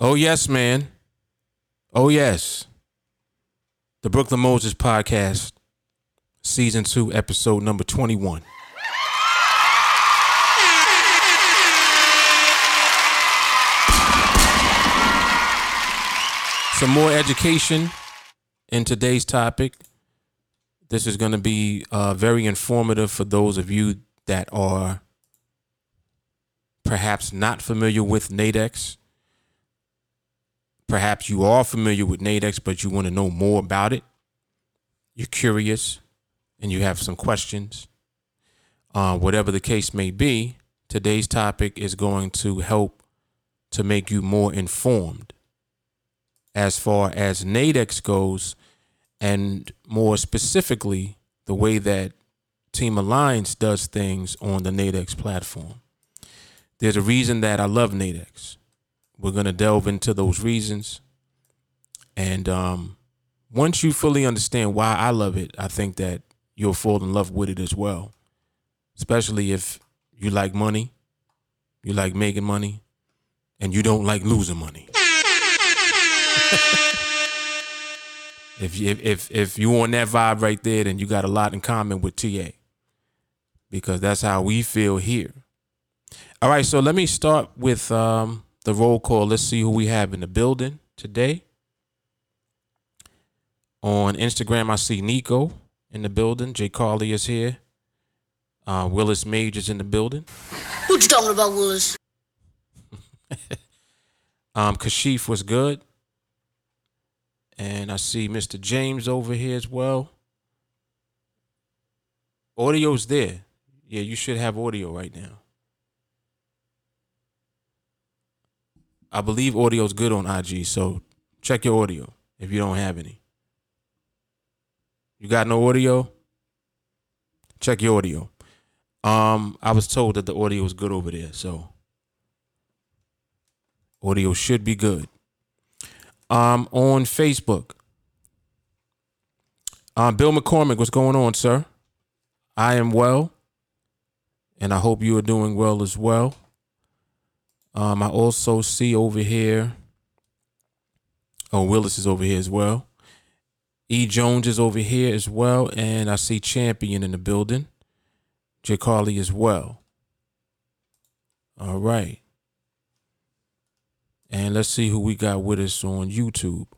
Oh, yes, man. Oh, yes. The Brooklyn Moses Podcast, Season 2, Episode number 21. Some more education in today's topic. This is going to be uh, very informative for those of you that are perhaps not familiar with Nadex. Perhaps you are familiar with Nadex, but you want to know more about it. You're curious and you have some questions. Uh, whatever the case may be, today's topic is going to help to make you more informed as far as Nadex goes, and more specifically, the way that Team Alliance does things on the Nadex platform. There's a reason that I love Nadex. We're to delve into those reasons. And um, once you fully understand why I love it, I think that you'll fall in love with it as well. Especially if you like money, you like making money, and you don't like losing money. if you if if you on that vibe right there, then you got a lot in common with TA. Because that's how we feel here. All right, so let me start with um, the roll call. Let's see who we have in the building today. On Instagram, I see Nico in the building. Jay Carly is here. Uh, Willis Majors in the building. What you talking about, Willis? Um, Kashif was good. And I see Mr. James over here as well. Audio's there. Yeah, you should have audio right now. I believe audio's good on IG, so check your audio if you don't have any. You got no audio? Check your audio. Um, I was told that the audio was good over there, so audio should be good. Um, on Facebook. Um, Bill McCormick, what's going on, sir? I am well, and I hope you are doing well as well. Um, I also see over here. Oh, Willis is over here as well. E. Jones is over here as well, and I see Champion in the building. J. Carly as well. All right. And let's see who we got with us on YouTube.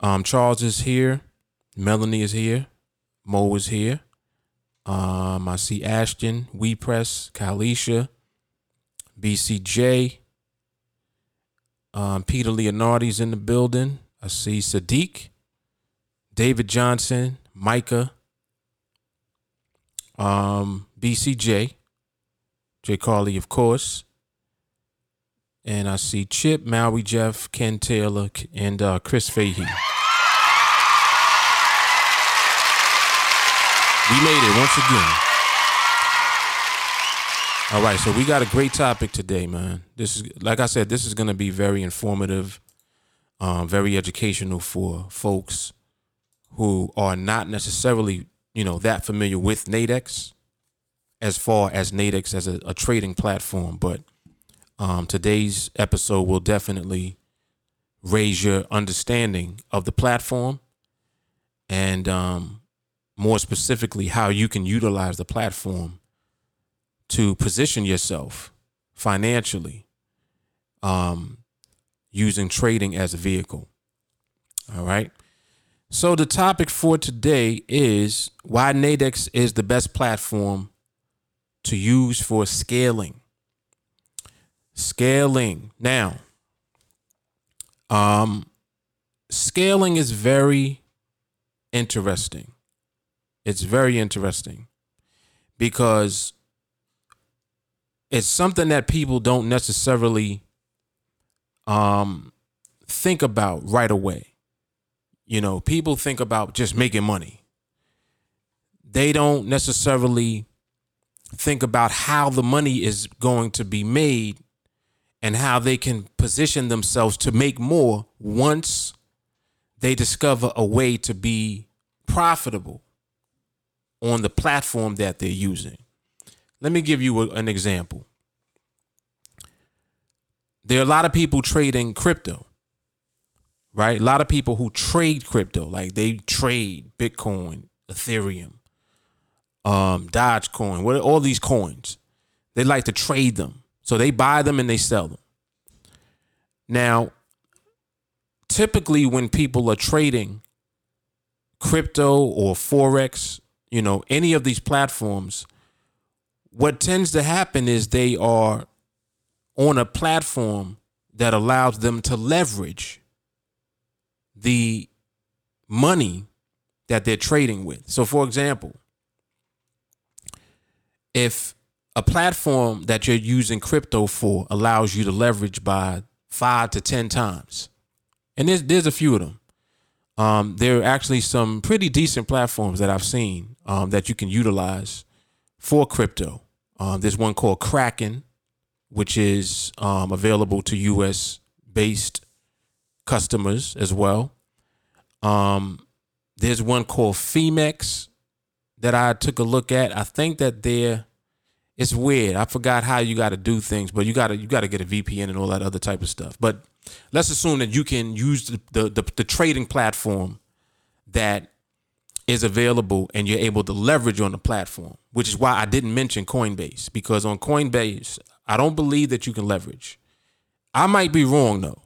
Um, Charles is here. Melanie is here. Mo is here. Um, I see Ashton, We Press, Kalisha, BCJ. Um, Peter Leonardi's in the building. I see Sadiq, David Johnson, Micah, um, BCJ, J. Carly, of course. And I see Chip, Maui, Jeff, Ken Taylor, and uh, Chris Fahey. We made it once again. All right, so we got a great topic today, man. This is, like I said, this is going to be very informative, um, very educational for folks who are not necessarily, you know, that familiar with Nadex, as far as Nadex as a, a trading platform. But um, today's episode will definitely raise your understanding of the platform and um, more specifically how you can utilize the platform to position yourself financially um, using trading as a vehicle. All right. So the topic for today is why Nadex is the best platform to use for scaling. Scaling. Now, um, scaling is very interesting. It's very interesting because it's something that people don't necessarily um, think about right away. You know, people think about just making money. They don't necessarily think about how the money is going to be made and how they can position themselves to make more once they discover a way to be profitable on the platform that they're using. Let me give you a- an example. There are a lot of people trading crypto, right? A lot of people who trade crypto, like they trade Bitcoin, Ethereum, um, Dogecoin, what all these coins. They like to trade them. So they buy them and they sell them. Now, typically when people are trading crypto or forex, you know, any of these platforms, what tends to happen is they are on a platform that allows them to leverage the money that they're trading with. So for example, if a platform that you're using crypto for allows you to leverage by five to ten times, and there's there's a few of them. Um, there are actually some pretty decent platforms that I've seen um, that you can utilize for crypto. Um, there's one called Kraken, which is um, available to U.S. based customers as well. Um, there's one called Phemex that I took a look at. I think that they're it's weird. I forgot how you got to do things, but you got to you got to get a VPN and all that other type of stuff. But let's assume that you can use the the, the, the trading platform that is available and you're able to leverage on the platform, which is why I didn't mention Coinbase because on Coinbase, I don't believe that you can leverage. I might be wrong though.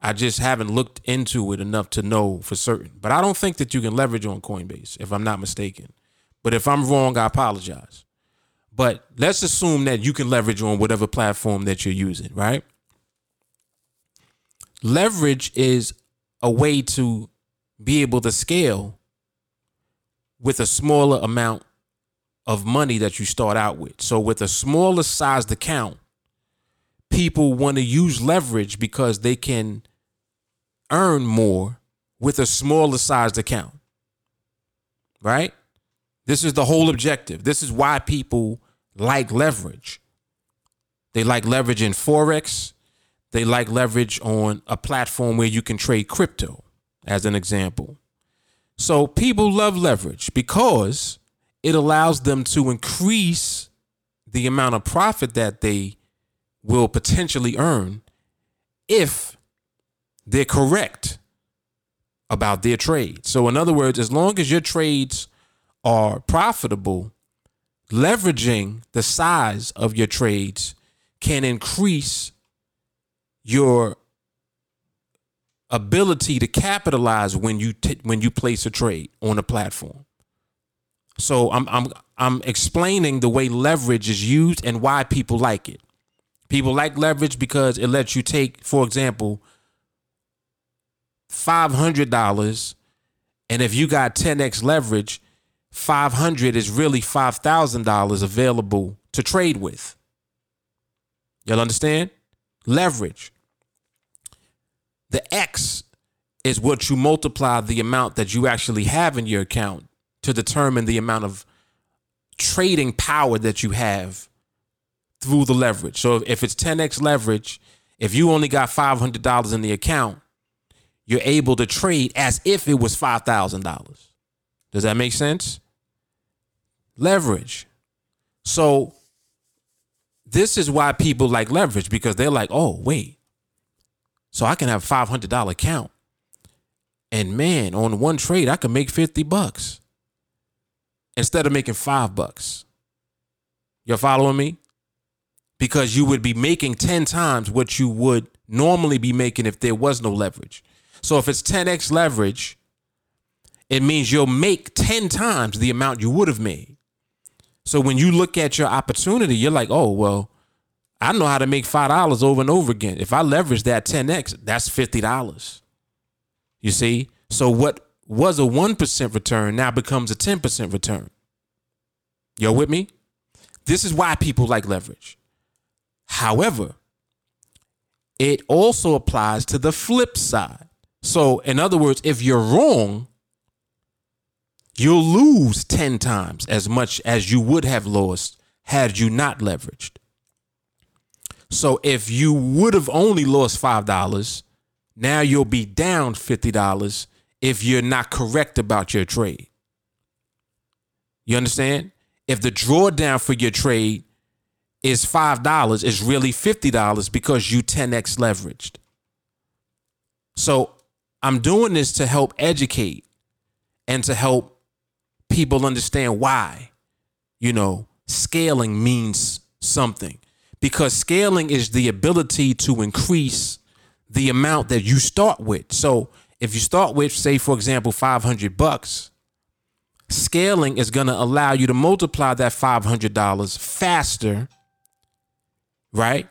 I just haven't looked into it enough to know for certain. But I don't think that you can leverage on Coinbase if I'm not mistaken. But if I'm wrong, I apologize. But let's assume that you can leverage on whatever platform that you're using, right? Leverage is a way to be able to scale with a smaller amount of money that you start out with. So with a smaller sized account, people want to use leverage because they can earn more with a smaller sized account. Right? This is the whole objective. This is why people like leverage. They like leverage in Forex. They like leverage on a platform where you can trade crypto, as an example. So people love leverage because it allows them to increase the amount of profit that they will potentially earn if they're correct about their trade. So, in other words, as long as your trades are profitable, leveraging the size of your trades can increase your ability to capitalize when you t- when you place a trade on a platform. So I'm I'm I'm explaining the way leverage is used and why people like it. People like leverage because it lets you take, for example, five hundred dollars, and if you got 10x leverage, 500 is really $5,000 available to trade with. Y'all understand? Leverage. The X is what you multiply the amount that you actually have in your account to determine the amount of trading power that you have through the leverage. So if it's 10x leverage, if you only got $500 in the account, you're able to trade as if it was $5,000. Does that make sense? Leverage. So this is why people like leverage because they're like, oh, wait. So I can have a $500 account. And man, on one trade, I can make 50 bucks instead of making five bucks. You're following me? Because you would be making 10 times what you would normally be making if there was no leverage. So if it's 10x leverage, it means you'll make 10 times the amount you would have made. So when you look at your opportunity, you're like, oh, well, I know how to make $5 over and over again. If I leverage that 10x, that's $50. You see? So what was a 1% return now becomes a 10% return. You're with me? This is why people like leverage. However, it also applies to the flip side. So, in other words, if you're wrong, you'll lose 10 times as much as you would have lost had you not leveraged. So, if you would have only lost $5, now you'll be down $50 if you're not correct about your trade. You understand? If the drawdown for your trade is $5 is really $50 because you 10x leveraged. So I'm doing this to help educate and to help people understand why, you know, scaling means something. Because scaling is the ability to increase the amount that you start with. So if you start with, say, for example, 500 bucks, scaling is going to allow you to multiply that $500 faster, right?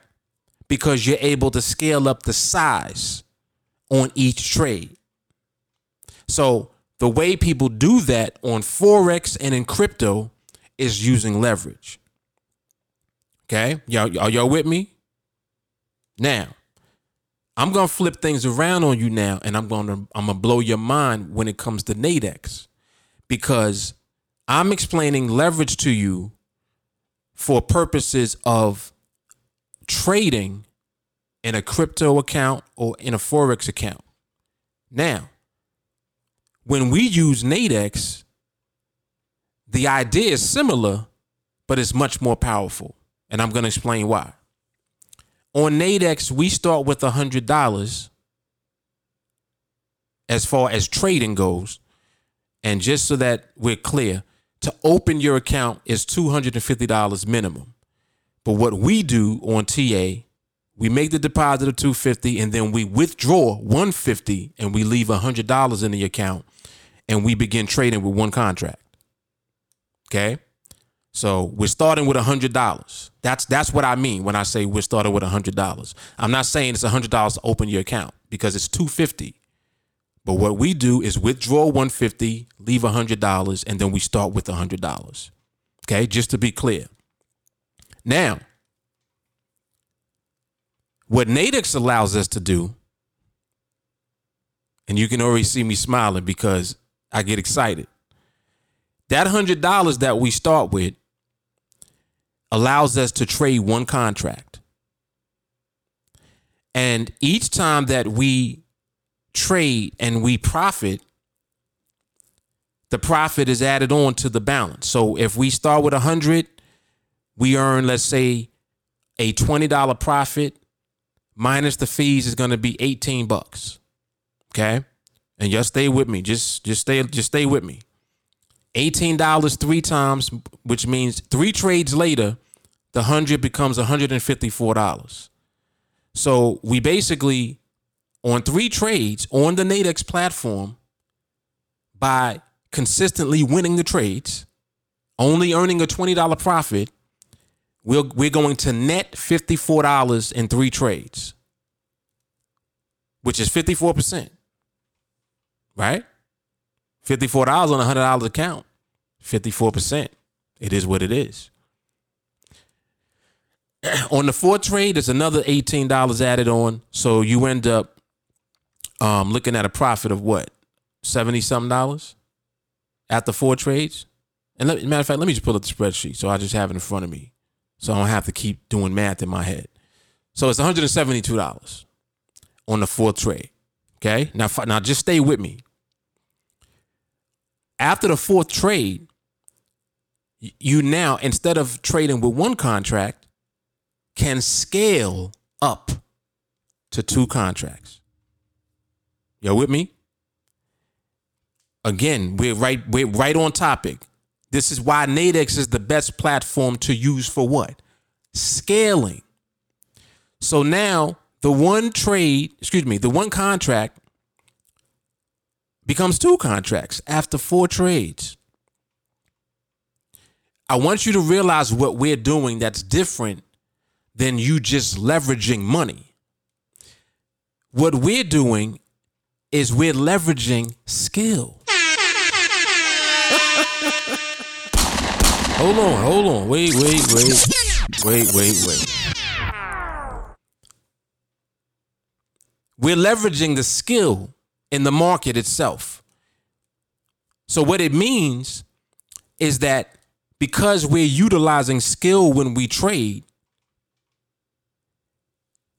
Because you're able to scale up the size on each trade. So the way people do that on Forex and in crypto is using leverage. Okay? Y'all, are y'all with me? Now, I'm gonna flip things around on you now, and I'm gonna I'm gonna blow your mind when it comes to Nadex, because I'm explaining leverage to you for purposes of trading in a crypto account or in a forex account. Now, when we use Nadex, the idea is similar, but it's much more powerful, and I'm going to explain why. On Nadex, we start with $100 as far as trading goes. And just so that we're clear, to open your account is $250 minimum. But what we do on TA, we make the deposit of 250 and then we withdraw 150 and we leave $100 in the account and we begin trading with one contract. Okay? So we're starting with hundred dollars. That's that's what I mean when I say we're starting with hundred dollars. I'm not saying it's hundred dollars to open your account because it's two fifty. But what we do is withdraw one fifty, leave hundred dollars, and then we start with hundred dollars. Okay, just to be clear. Now, what Nadex allows us to do, and you can already see me smiling because I get excited. That hundred dollars that we start with allows us to trade one contract. And each time that we trade and we profit, the profit is added on to the balance. So if we start with 100, we earn let's say a $20 profit minus the fees is going to be 18 bucks. Okay? And just stay with me. Just just stay just stay with me. $18 three times, which means three trades later, the 100 becomes $154. So we basically, on three trades on the Nadex platform, by consistently winning the trades, only earning a $20 profit, we're, we're going to net $54 in three trades, which is 54%. Right? $54 on a $100 account. 54%. It is what it is. on the fourth trade, there's another $18 added on. So you end up um, looking at a profit of what? 70 something dollars after four trades? And let, matter of fact, let me just pull up the spreadsheet so I just have it in front of me. So I don't have to keep doing math in my head. So it's $172 on the fourth trade. Okay. Now, now just stay with me. After the fourth trade, you now instead of trading with one contract can scale up to two contracts. You with me? Again we're right we're right on topic. This is why nadex is the best platform to use for what? Scaling. So now the one trade excuse me the one contract becomes two contracts after four trades I want you to realize what we're doing that's different than you just leveraging money. What we're doing is we're leveraging skill. hold on, hold on. Wait, wait, wait. Wait, wait, wait. We're leveraging the skill in the market itself. So, what it means is that because we're utilizing skill when we trade,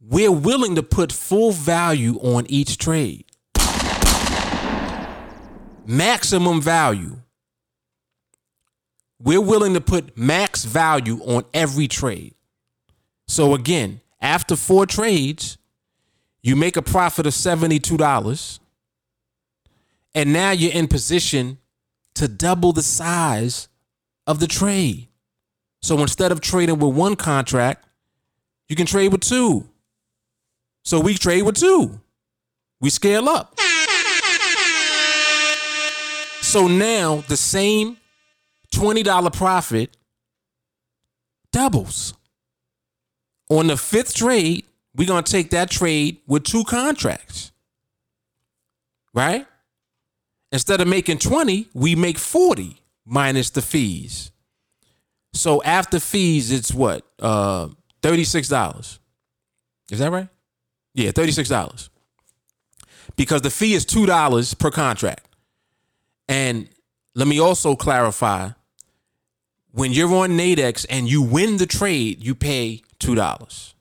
we're willing to put full value on each trade. Maximum value. We're willing to put max value on every trade. So again, after four trades, you make a profit of $72. And now you're in position to double the size of the trade. So instead of trading with one contract, you can trade with two. So we trade with two. We scale up. So now the same $20 profit doubles. On the fifth trade, we're going to take that trade with two contracts. Right? Instead of making 20, we make 40 minus the fees. So after fees, it's what? Uh $36. Is that right? Yeah, $36. Because the fee is $2 per contract. And let me also clarify when you're on Nadex and you win the trade, you pay $2.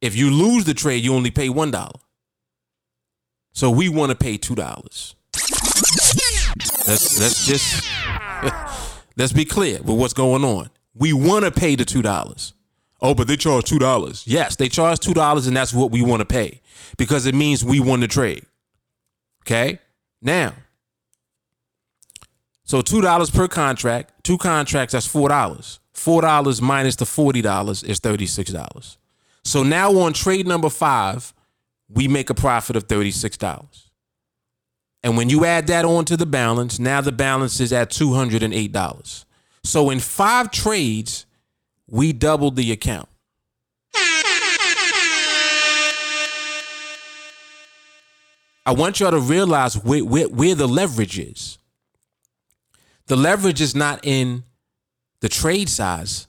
If you lose the trade, you only pay $1. So we want to pay $2. Let's let's just let's be clear with what's going on. We want to pay the $2. Oh, but they charge $2. Yes, they charge $2 and that's what we want to pay because it means we won the trade. Okay? Now, so two dollars per contract, two contracts, that's four dollars. Four dollars minus the forty dollars is thirty-six dollars. So now on trade number five, we make a profit of thirty-six dollars. And when you add that on to the balance, now the balance is at two hundred and eight dollars. So in five trades, we doubled the account. I want y'all to realize where, where, where the leverage is. The leverage is not in the trade size.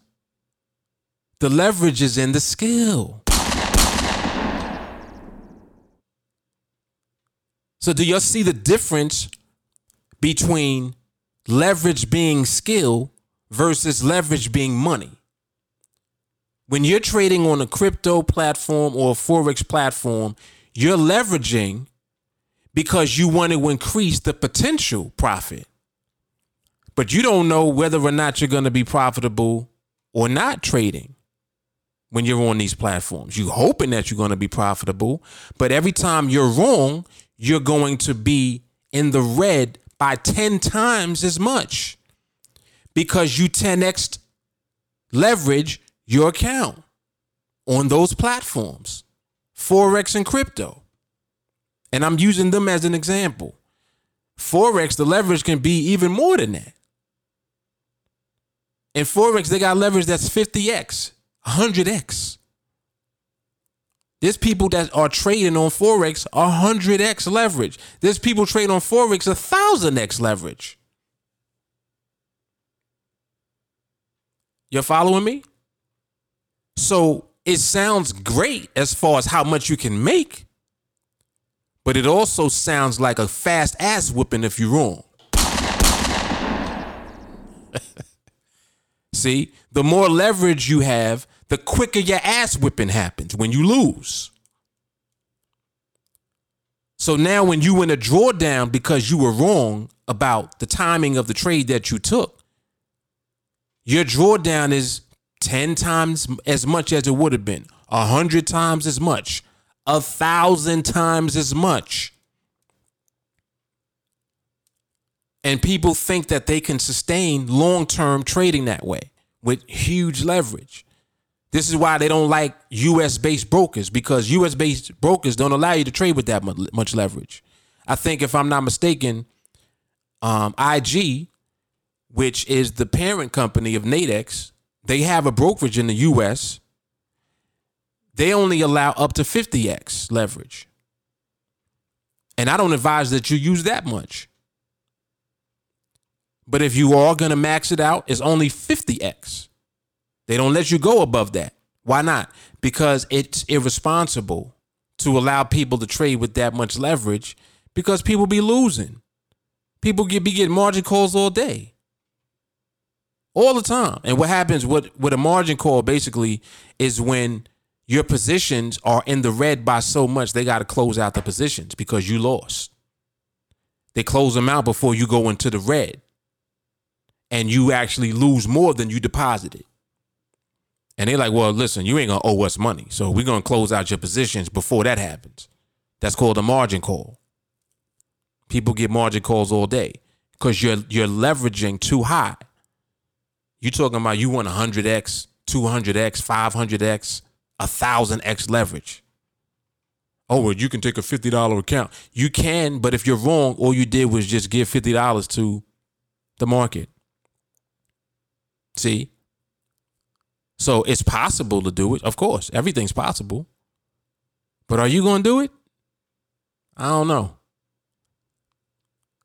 The leverage is in the skill. So, do y'all see the difference between leverage being skill versus leverage being money? When you're trading on a crypto platform or a Forex platform, you're leveraging because you want to increase the potential profit but you don't know whether or not you're going to be profitable or not trading when you're on these platforms. You're hoping that you're going to be profitable, but every time you're wrong, you're going to be in the red by 10 times as much because you 10x leverage your account on those platforms, Forex and crypto. And I'm using them as an example. Forex, the leverage can be even more than that. In Forex, they got leverage that's 50x, 100x. There's people that are trading on Forex 100x leverage. There's people trading on Forex 1000x leverage. You're following me? So it sounds great as far as how much you can make, but it also sounds like a fast ass whooping if you're wrong. See, the more leverage you have, the quicker your ass whipping happens when you lose. So now, when you win a drawdown because you were wrong about the timing of the trade that you took, your drawdown is 10 times as much as it would have been, a 100 times as much, a thousand times as much. And people think that they can sustain long term trading that way with huge leverage. This is why they don't like US based brokers because US based brokers don't allow you to trade with that much leverage. I think, if I'm not mistaken, um, IG, which is the parent company of Nadex, they have a brokerage in the US. They only allow up to 50x leverage. And I don't advise that you use that much. But if you are going to max it out, it's only 50x. They don't let you go above that. Why not? Because it's irresponsible to allow people to trade with that much leverage because people be losing. People get be getting margin calls all day. All the time. And what happens with, with a margin call basically is when your positions are in the red by so much, they got to close out the positions because you lost. They close them out before you go into the red and you actually lose more than you deposited. And they're like, well, listen, you ain't gonna owe us money. So we're gonna close out your positions before that happens. That's called a margin call. People get margin calls all day because you're you're leveraging too high. You're talking about you want 100x, 200x, 500x, 1000x leverage. Oh, well, you can take a $50 account. You can, but if you're wrong, all you did was just give $50 to the market. See? So it's possible to do it. Of course, everything's possible. But are you going to do it? I don't know.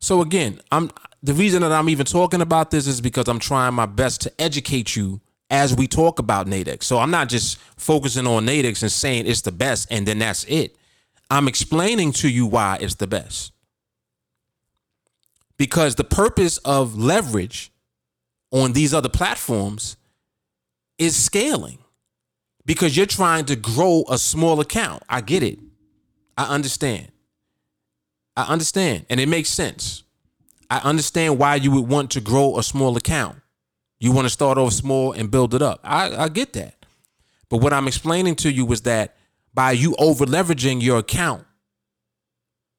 So again, I'm the reason that I'm even talking about this is because I'm trying my best to educate you as we talk about Nadex. So I'm not just focusing on Nadex and saying it's the best and then that's it. I'm explaining to you why it's the best. Because the purpose of leverage on these other platforms is scaling. Because you're trying to grow a small account. I get it. I understand. I understand. And it makes sense. I understand why you would want to grow a small account. You want to start off small and build it up. I, I get that. But what I'm explaining to you is that by you over leveraging your account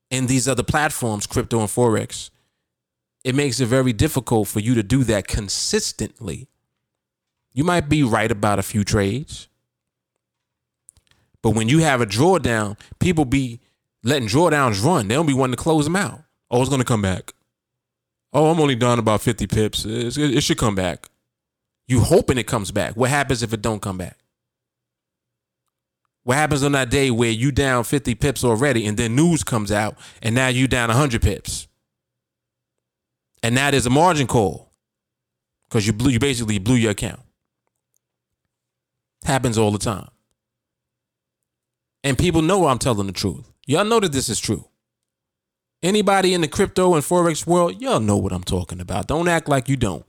in these other platforms, crypto and Forex, it makes it very difficult for you to do that consistently. You might be right about a few trades. But when you have a drawdown, people be letting drawdowns run. They don't be wanting to close them out. Oh, it's going to come back. Oh, I'm only down about 50 pips. It should come back. You hoping it comes back. What happens if it don't come back? What happens on that day where you down 50 pips already and then news comes out and now you down 100 pips? And that is a margin call because you blew you basically blew your account. Happens all the time. And people know I'm telling the truth. Y'all know that this is true. Anybody in the crypto and forex world, y'all know what I'm talking about. Don't act like you don't.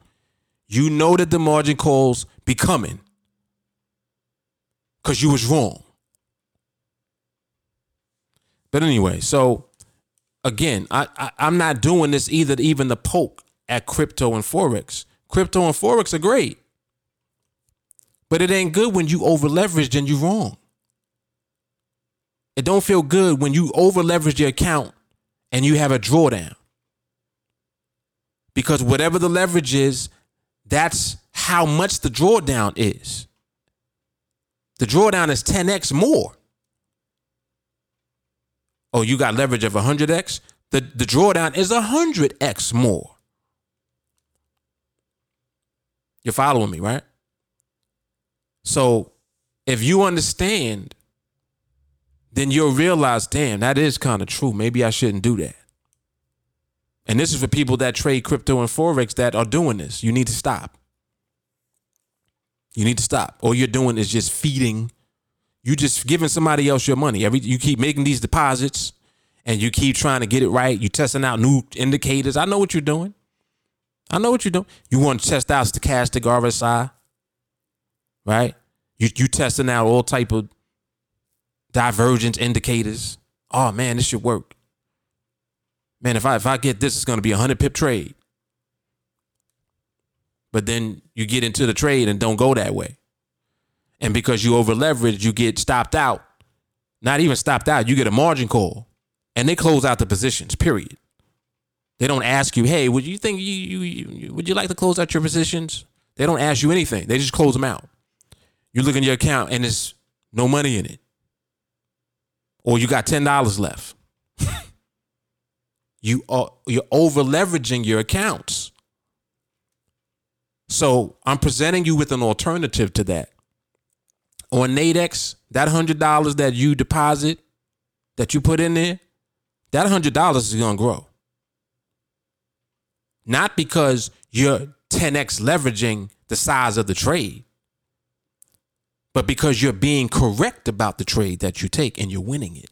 You know that the margin calls be coming because you was wrong. But anyway, so again, I, I I'm not doing this either. Even the poke at crypto and forex. Crypto and forex are great, but it ain't good when you over leveraged and you wrong. It don't feel good when you over leverage your account and you have a drawdown. Because whatever the leverage is, that's how much the drawdown is. The drawdown is 10x more. Oh, you got leverage of 100x? The, the drawdown is 100x more. You're following me, right? So if you understand, then you'll realize, damn, that is kind of true. Maybe I shouldn't do that. And this is for people that trade crypto and forex that are doing this. You need to stop. You need to stop. All you're doing is just feeding. You just giving somebody else your money. Every you keep making these deposits, and you keep trying to get it right. You're testing out new indicators. I know what you're doing. I know what you're doing. You want to test out stochastic RSI, right? You you testing out all type of divergence indicators. Oh man, this should work. Man, if I if I get this, it's gonna be a hundred pip trade. But then you get into the trade and don't go that way. And because you over leverage, you get stopped out. Not even stopped out, you get a margin call. And they close out the positions, period. They don't ask you, hey, would you think you, you, you would you like to close out your positions? They don't ask you anything. They just close them out. You look in your account and there's no money in it. Or you got ten dollars left. you are you're over leveraging your accounts. So I'm presenting you with an alternative to that. On Nadex, that hundred dollars that you deposit, that you put in there, that hundred dollars is gonna grow. Not because you're 10x leveraging the size of the trade, but because you're being correct about the trade that you take and you're winning it.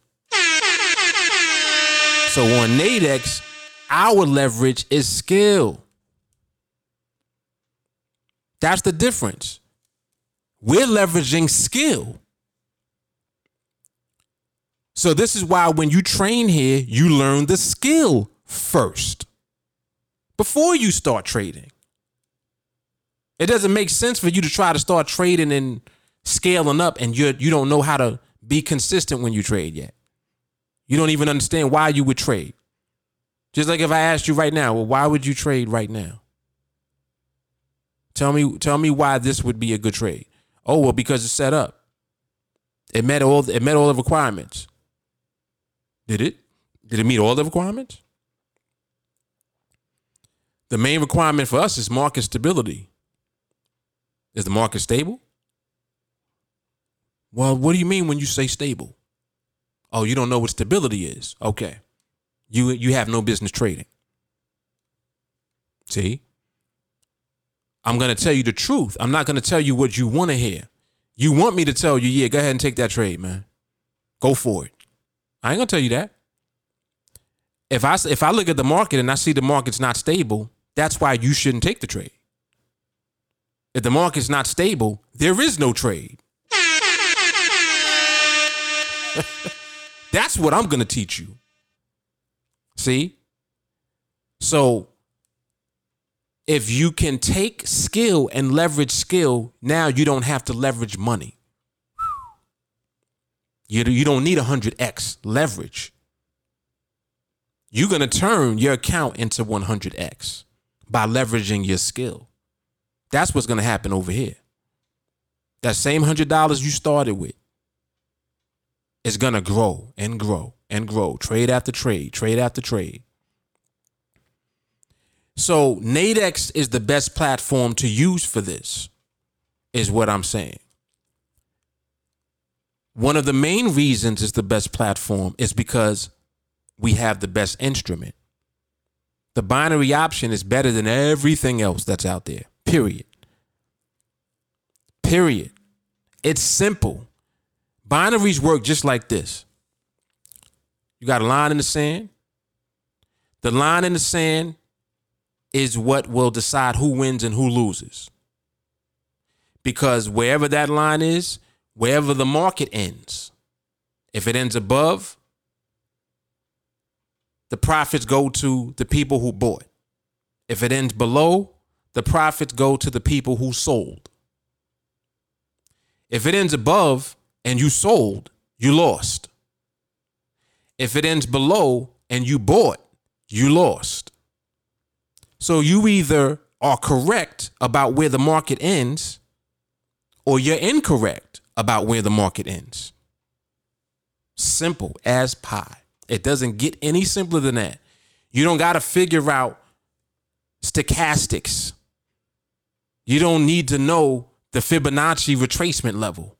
So on Nadex, our leverage is skill. That's the difference. We're leveraging skill. So this is why when you train here, you learn the skill first before you start trading. It doesn't make sense for you to try to start trading and scaling up and you you don't know how to be consistent when you trade yet. You don't even understand why you would trade. Just like if I asked you right now, well, why would you trade right now? Tell me, tell me why this would be a good trade. Oh, well, because it's set up. It met all it met all the requirements. Did it? Did it meet all the requirements? The main requirement for us is market stability. Is the market stable? Well, what do you mean when you say stable? Oh, you don't know what stability is. Okay. You you have no business trading. See? I'm going to tell you the truth. I'm not going to tell you what you want to hear. You want me to tell you, yeah, go ahead and take that trade, man. Go for it. I ain't going to tell you that. If I if I look at the market and I see the market's not stable, that's why you shouldn't take the trade. If the market's not stable, there is no trade. That's what I'm going to teach you. See? So if you can take skill and leverage skill, now you don't have to leverage money. You, you don't need 100x leverage. You're going to turn your account into 100x by leveraging your skill. That's what's going to happen over here. That same $100 you started with is going to grow and grow and grow, trade after trade, trade after trade. So, Nadex is the best platform to use for this, is what I'm saying. One of the main reasons it's the best platform is because we have the best instrument. The binary option is better than everything else that's out there, period. Period. It's simple. Binaries work just like this. You got a line in the sand. The line in the sand is what will decide who wins and who loses. Because wherever that line is, wherever the market ends, if it ends above, the profits go to the people who bought. If it ends below, the profits go to the people who sold. If it ends above and you sold, you lost. If it ends below and you bought, you lost. So you either are correct about where the market ends or you're incorrect about where the market ends. Simple as pie. It doesn't get any simpler than that. You don't got to figure out stochastics. You don't need to know the Fibonacci retracement level.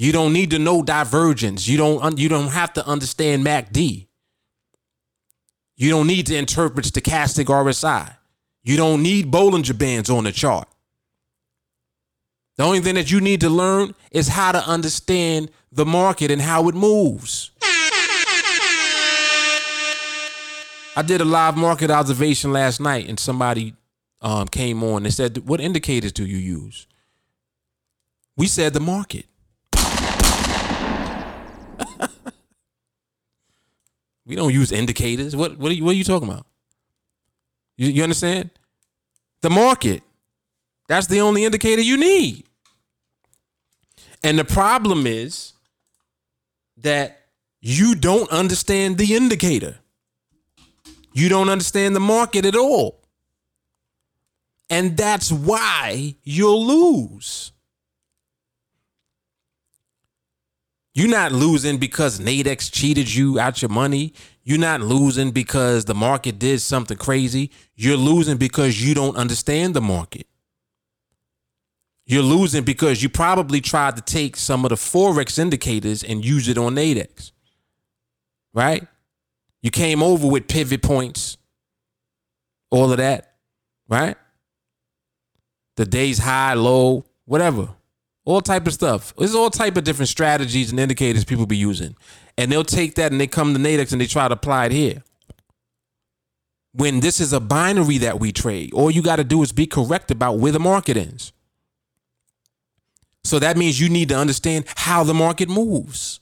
You don't need to know divergence. You don't you don't have to understand MACD. You don't need to interpret stochastic RSI. You don't need Bollinger Bands on the chart. The only thing that you need to learn is how to understand the market and how it moves. I did a live market observation last night and somebody um, came on and said, What indicators do you use? We said the market. We don't use indicators. What what are you, what are you talking about? You, you understand? The market. That's the only indicator you need. And the problem is that you don't understand the indicator. You don't understand the market at all. And that's why you'll lose. You're not losing because Nadex cheated you out your money. You're not losing because the market did something crazy. You're losing because you don't understand the market. You're losing because you probably tried to take some of the Forex indicators and use it on Nadex. Right? You came over with pivot points, all of that, right? The day's high, low, whatever all type of stuff. There's all type of different strategies and indicators people be using, and they'll take that and they come to Nadex and they try to apply it here. When this is a binary that we trade, all you got to do is be correct about where the market is. So that means you need to understand how the market moves,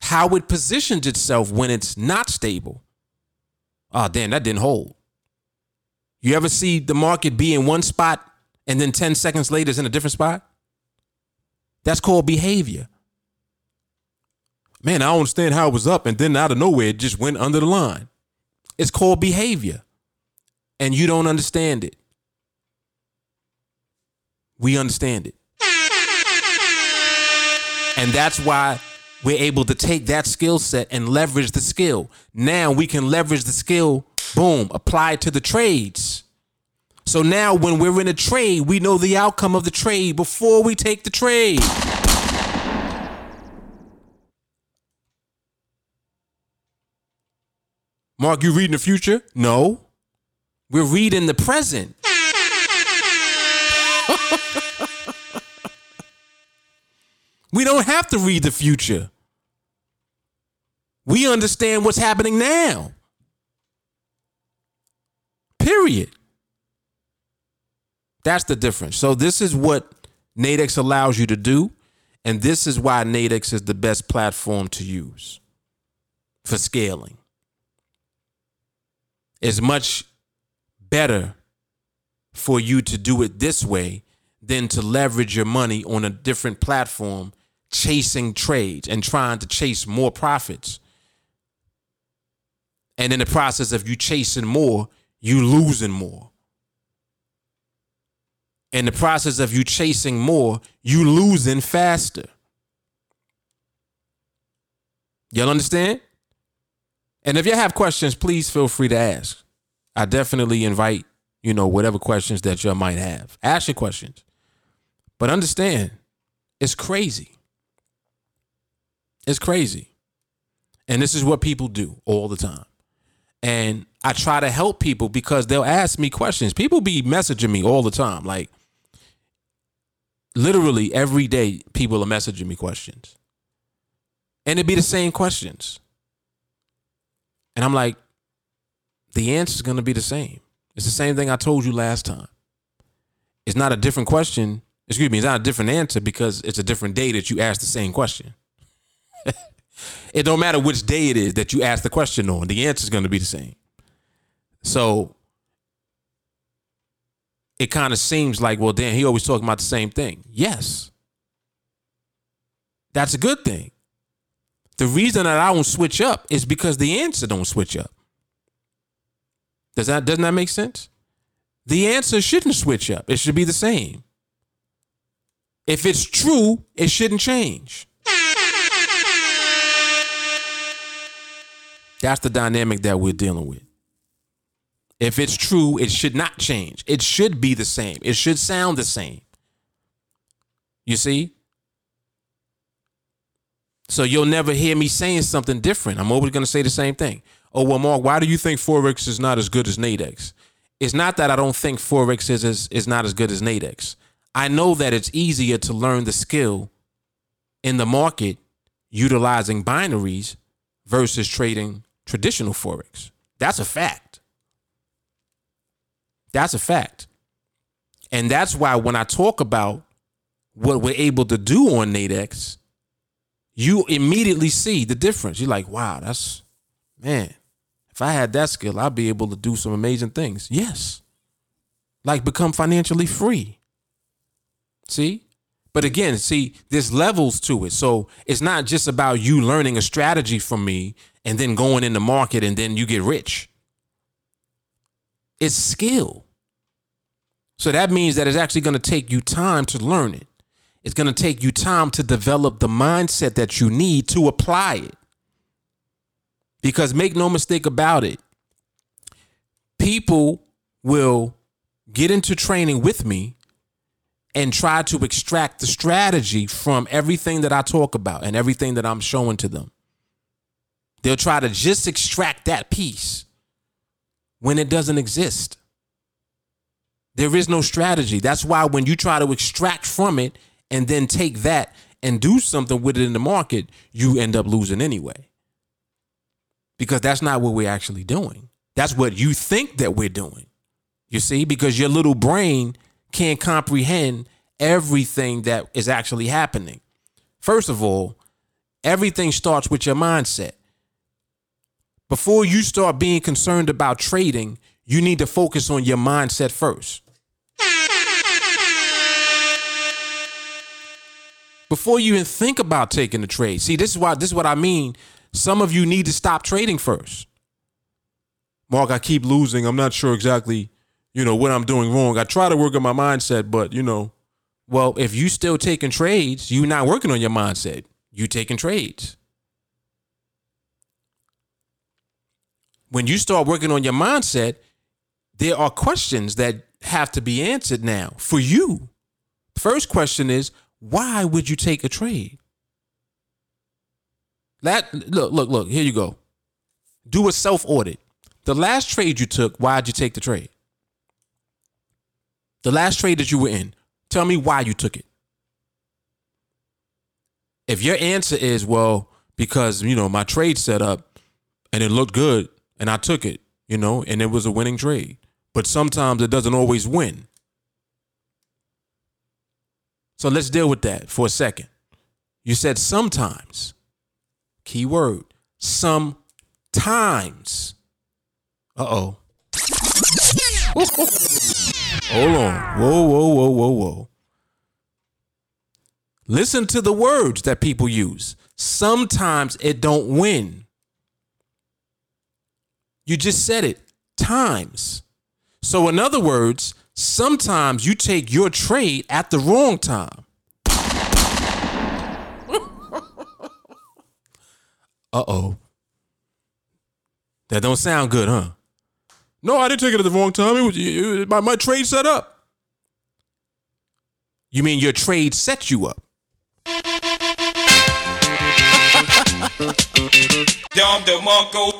how it positions itself when it's not stable. Oh, damn, that didn't hold. You ever see the market be in one spot and then 10 seconds later is in a different spot? That's called behavior. Man, I don't understand how it was up and then out of nowhere it just went under the line. It's called behavior. And you don't understand it. We understand it. And that's why we're able to take that skill set and leverage the skill. Now we can leverage the skill, boom, apply it to the trades. So now when we're in a trade, we know the outcome of the trade before we take the trade. Mark, you reading the future? No. We're reading the present. we don't have to read the future. We understand what's happening now. Period. That's the difference. So this is what Nadex allows you to do, and this is why Nadex is the best platform to use for scaling. It's much better for you to do it this way than to leverage your money on a different platform chasing trades and trying to chase more profits. And in the process of you chasing more, you losing more. In the process of you chasing more, you losing faster. Y'all understand? And if you have questions, please feel free to ask. I definitely invite, you know, whatever questions that you might have. Ask your questions. But understand, it's crazy. It's crazy. And this is what people do all the time. And I try to help people because they'll ask me questions. People be messaging me all the time. Like literally every day, people are messaging me questions. And it'd be the same questions. And I'm like, the answer is going to be the same. It's the same thing I told you last time. It's not a different question. Excuse me, it's not a different answer because it's a different day that you ask the same question. it don't matter which day it is that you ask the question on, the answer is going to be the same. So it kind of seems like, well, Dan, he always talking about the same thing. Yes. That's a good thing. The reason that I don't switch up is because the answer don't switch up. Does that doesn't that make sense? The answer shouldn't switch up. It should be the same. If it's true, it shouldn't change. That's the dynamic that we're dealing with. If it's true, it should not change. It should be the same. It should sound the same. You see? So you'll never hear me saying something different. I'm always going to say the same thing. Oh, well, Mark, why do you think Forex is not as good as Nadex? It's not that I don't think Forex is, is, is not as good as Nadex. I know that it's easier to learn the skill in the market utilizing binaries versus trading traditional Forex. That's a fact. That's a fact. And that's why when I talk about what we're able to do on Nadex, you immediately see the difference. You're like, wow, that's man. If I had that skill, I'd be able to do some amazing things. Yes. Like become financially free. See? But again, see, there's levels to it. So it's not just about you learning a strategy from me and then going in the market and then you get rich. It's skill. So that means that it's actually going to take you time to learn it. It's going to take you time to develop the mindset that you need to apply it. Because make no mistake about it, people will get into training with me and try to extract the strategy from everything that I talk about and everything that I'm showing to them. They'll try to just extract that piece when it doesn't exist. There is no strategy. That's why when you try to extract from it and then take that and do something with it in the market, you end up losing anyway. Because that's not what we're actually doing. That's what you think that we're doing. You see, because your little brain can't comprehend everything that is actually happening. First of all, everything starts with your mindset. Before you start being concerned about trading, you need to focus on your mindset first. Before you even think about taking the trade. See, this is why this is what I mean. Some of you need to stop trading first. Mark, I keep losing. I'm not sure exactly, you know, what I'm doing wrong. I try to work on my mindset, but you know, well, if you still taking trades, you're not working on your mindset. You taking trades. When you start working on your mindset, there are questions that have to be answered now for you. First question is, why would you take a trade? That look, look, look, here you go. Do a self audit. The last trade you took, why'd you take the trade? The last trade that you were in, tell me why you took it. If your answer is, well, because, you know, my trade set up and it looked good and I took it, you know, and it was a winning trade. But sometimes it doesn't always win. So let's deal with that for a second. You said sometimes. Key word. Sometimes. Uh oh. Hold on. Whoa, whoa, whoa, whoa, whoa. Listen to the words that people use. Sometimes it don't win. You just said it. Times. So in other words, sometimes you take your trade at the wrong time. Uh-oh. That don't sound good, huh? No, I didn't take it at the wrong time. It was it, it- my, my trade set up. You mean your trade set you up? Dom DeMarco,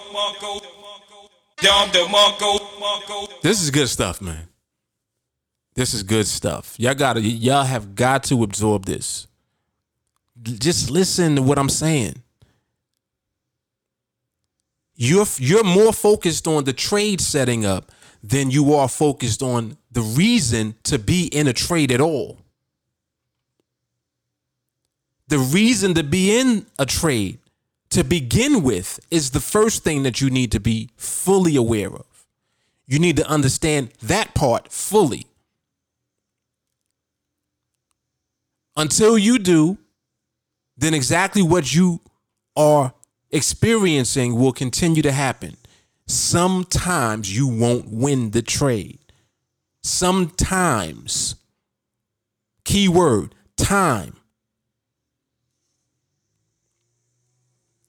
Dom DeMarco, This is good stuff, man. This is good stuff. Y'all gotta y'all have got to absorb this. Just listen to what I'm saying. You're you're more focused on the trade setting up than you are focused on the reason to be in a trade at all. The reason to be in a trade to begin with is the first thing that you need to be fully aware of. You need to understand that part fully. Until you do, then exactly what you are experiencing will continue to happen. Sometimes you won't win the trade. Sometimes. Keyword time.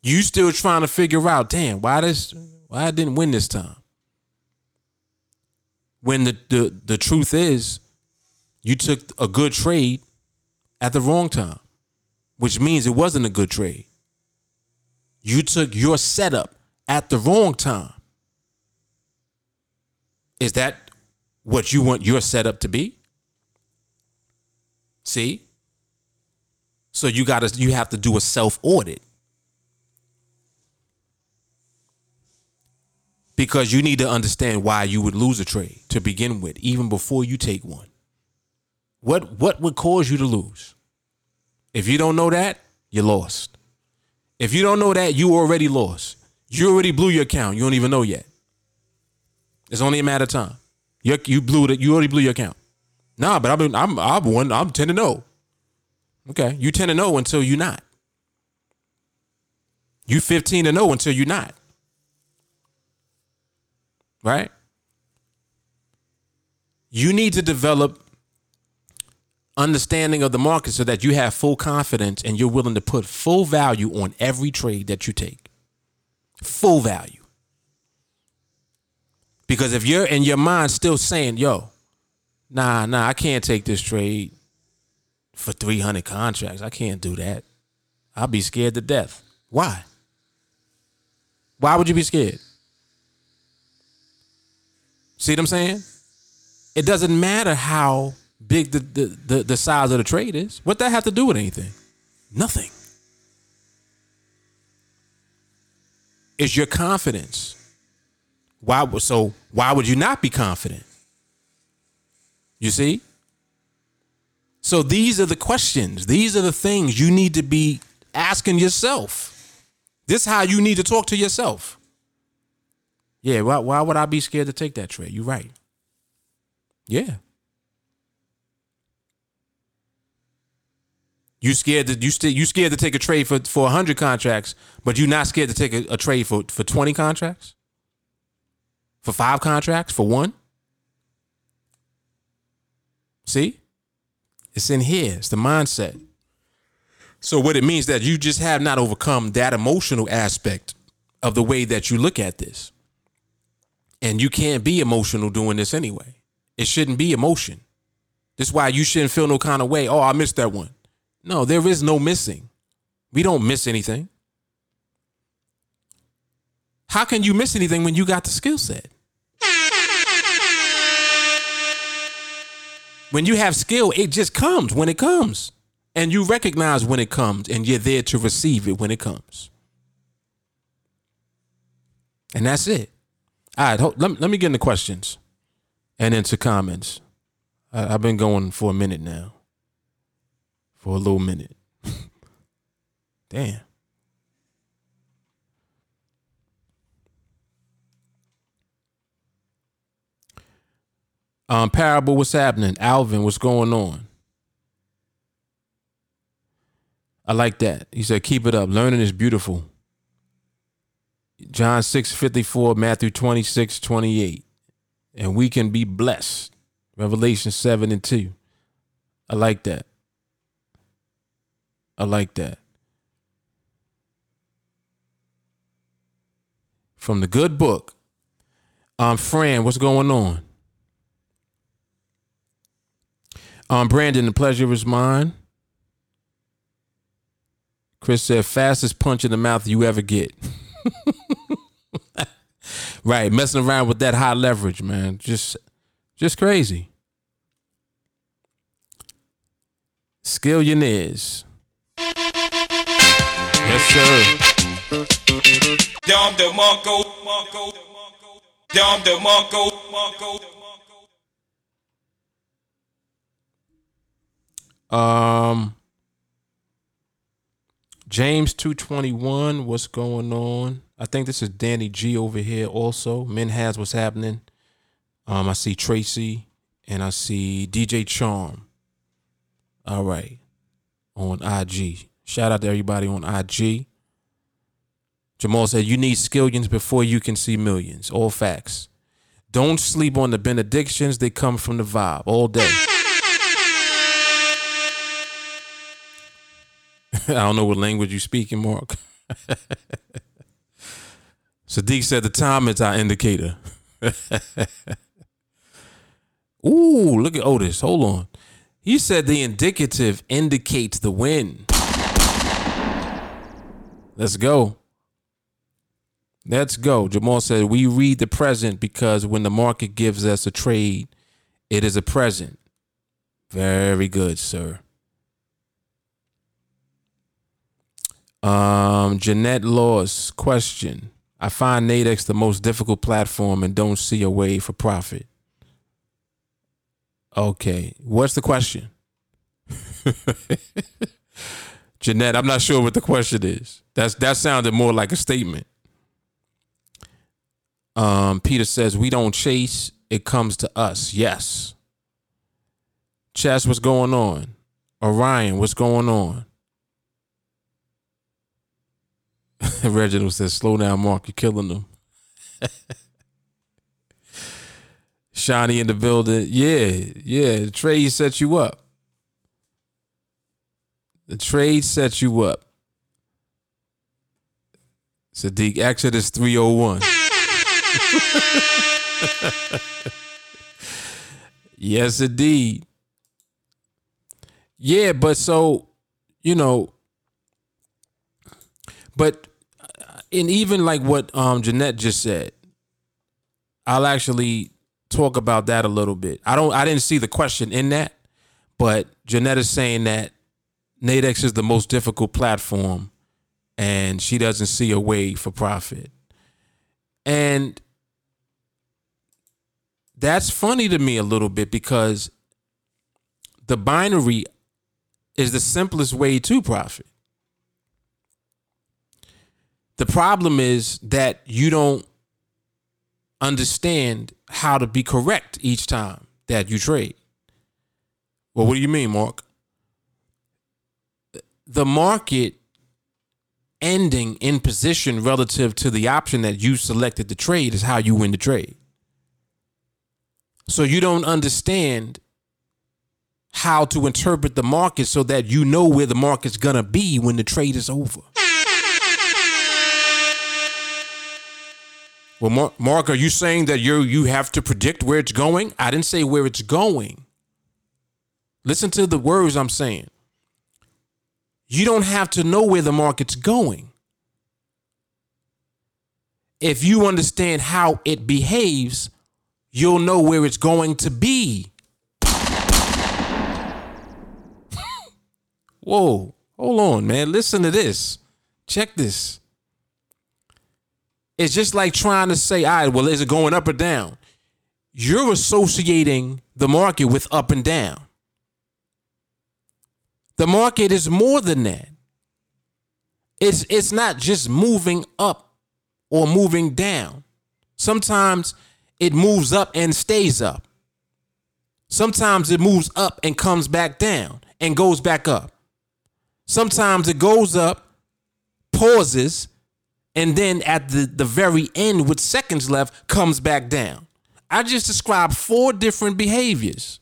You still trying to figure out, damn, why this why I didn't win this time? When the, the the truth is you took a good trade at the wrong time, which means it wasn't a good trade. You took your setup at the wrong time. Is that what you want your setup to be? See? So you got to you have to do a self audit. Because you need to understand why you would lose a trade to begin with, even before you take one. What what would cause you to lose? If you don't know that, you're lost. If you don't know that, you already lost. You already blew your account. You don't even know yet. It's only a matter of time. You you blew it. You already blew your account. Nah, but I've been I'm I'm one. I'm ten to oh. know. Okay, you ten to oh know until you're not. You fifteen to oh know until you're not. Right. You need to develop understanding of the market so that you have full confidence and you're willing to put full value on every trade that you take. Full value. Because if you're in your mind still saying, yo, nah, nah, I can't take this trade for 300 contracts. I can't do that. I'll be scared to death. Why? Why would you be scared? See what I'm saying? It doesn't matter how big the, the, the, the size of the trade is. What that have to do with anything? Nothing. It's your confidence. Why so why would you not be confident? You see? So these are the questions. These are the things you need to be asking yourself. This is how you need to talk to yourself. Yeah, why, why would I be scared to take that trade? You're right. Yeah. You scared to you still you scared to take a trade for for hundred contracts, but you're not scared to take a, a trade for for twenty contracts, for five contracts, for one. See, it's in here. It's the mindset. So what it means that you just have not overcome that emotional aspect of the way that you look at this. And you can't be emotional doing this anyway. It shouldn't be emotion. That's why you shouldn't feel no kind of way. Oh, I missed that one. No, there is no missing. We don't miss anything. How can you miss anything when you got the skill set? When you have skill, it just comes when it comes. And you recognize when it comes, and you're there to receive it when it comes. And that's it. All right, hold, let, let me get into questions and into comments. I, I've been going for a minute now for a little minute. Damn. Um, Parable, what's happening? Alvin, what's going on? I like that. He said, keep it up. Learning is beautiful. John 6 54, Matthew 26 28. And we can be blessed. Revelation 7 and 2. I like that. I like that. From the good book. Um, Fran, what's going on? Um, Brandon, the pleasure is mine. Chris said, fastest punch in the mouth you ever get. right, messing around with that high leverage, man. Just just crazy. Skillionaires. Yes, sir. Dom DeMarco, Marco, Dom DeMarco, Marco. Um, James two twenty one. What's going on? I think this is Danny G over here. Also, Men has what's happening. Um, I see Tracy and I see DJ Charm. All right, on IG. Shout out to everybody on IG. Jamal said, You need skillions before you can see millions. All facts. Don't sleep on the benedictions, they come from the vibe all day. I don't know what language you speaking, Mark. Sadiq said the time is our indicator. Ooh, look at Otis. Hold on. He said the indicative indicates the win. Let's go. Let's go. Jamal said we read the present because when the market gives us a trade, it is a present. Very good, sir. Um, Jeanette Laws question. I find Nadex the most difficult platform and don't see a way for profit. Okay. What's the question? Jeanette, I'm not sure what the question is. That's that sounded more like a statement. Um, Peter says we don't chase, it comes to us. Yes. Chess, what's going on? Orion, what's going on? Reginald says, slow down, Mark, you're killing them. Shawnee in the building. Yeah, yeah. Trade set you up. The trade sets you up. Sadiq, Exodus 301. yes, indeed. Yeah, but so, you know, but and even like what um Jeanette just said, I'll actually talk about that a little bit. I don't I didn't see the question in that, but Jeanette is saying that Nadex is the most difficult platform and she doesn't see a way for profit. And that's funny to me a little bit because the binary is the simplest way to profit. The problem is that you don't understand how to be correct each time that you trade. Well, what do you mean, Mark? The market ending in position relative to the option that you selected to trade is how you win the trade. So you don't understand how to interpret the market so that you know where the market's gonna be when the trade is over. Well, Mark, Mark, are you saying that you you have to predict where it's going? I didn't say where it's going. Listen to the words I'm saying. You don't have to know where the market's going. If you understand how it behaves, you'll know where it's going to be. Whoa, hold on, man. Listen to this. Check this. It's just like trying to say, all right, well, is it going up or down? You're associating the market with up and down. The market is more than that. It's it's not just moving up or moving down. Sometimes it moves up and stays up. Sometimes it moves up and comes back down and goes back up. Sometimes it goes up, pauses, and then at the, the very end, with seconds left, comes back down. I just described four different behaviors.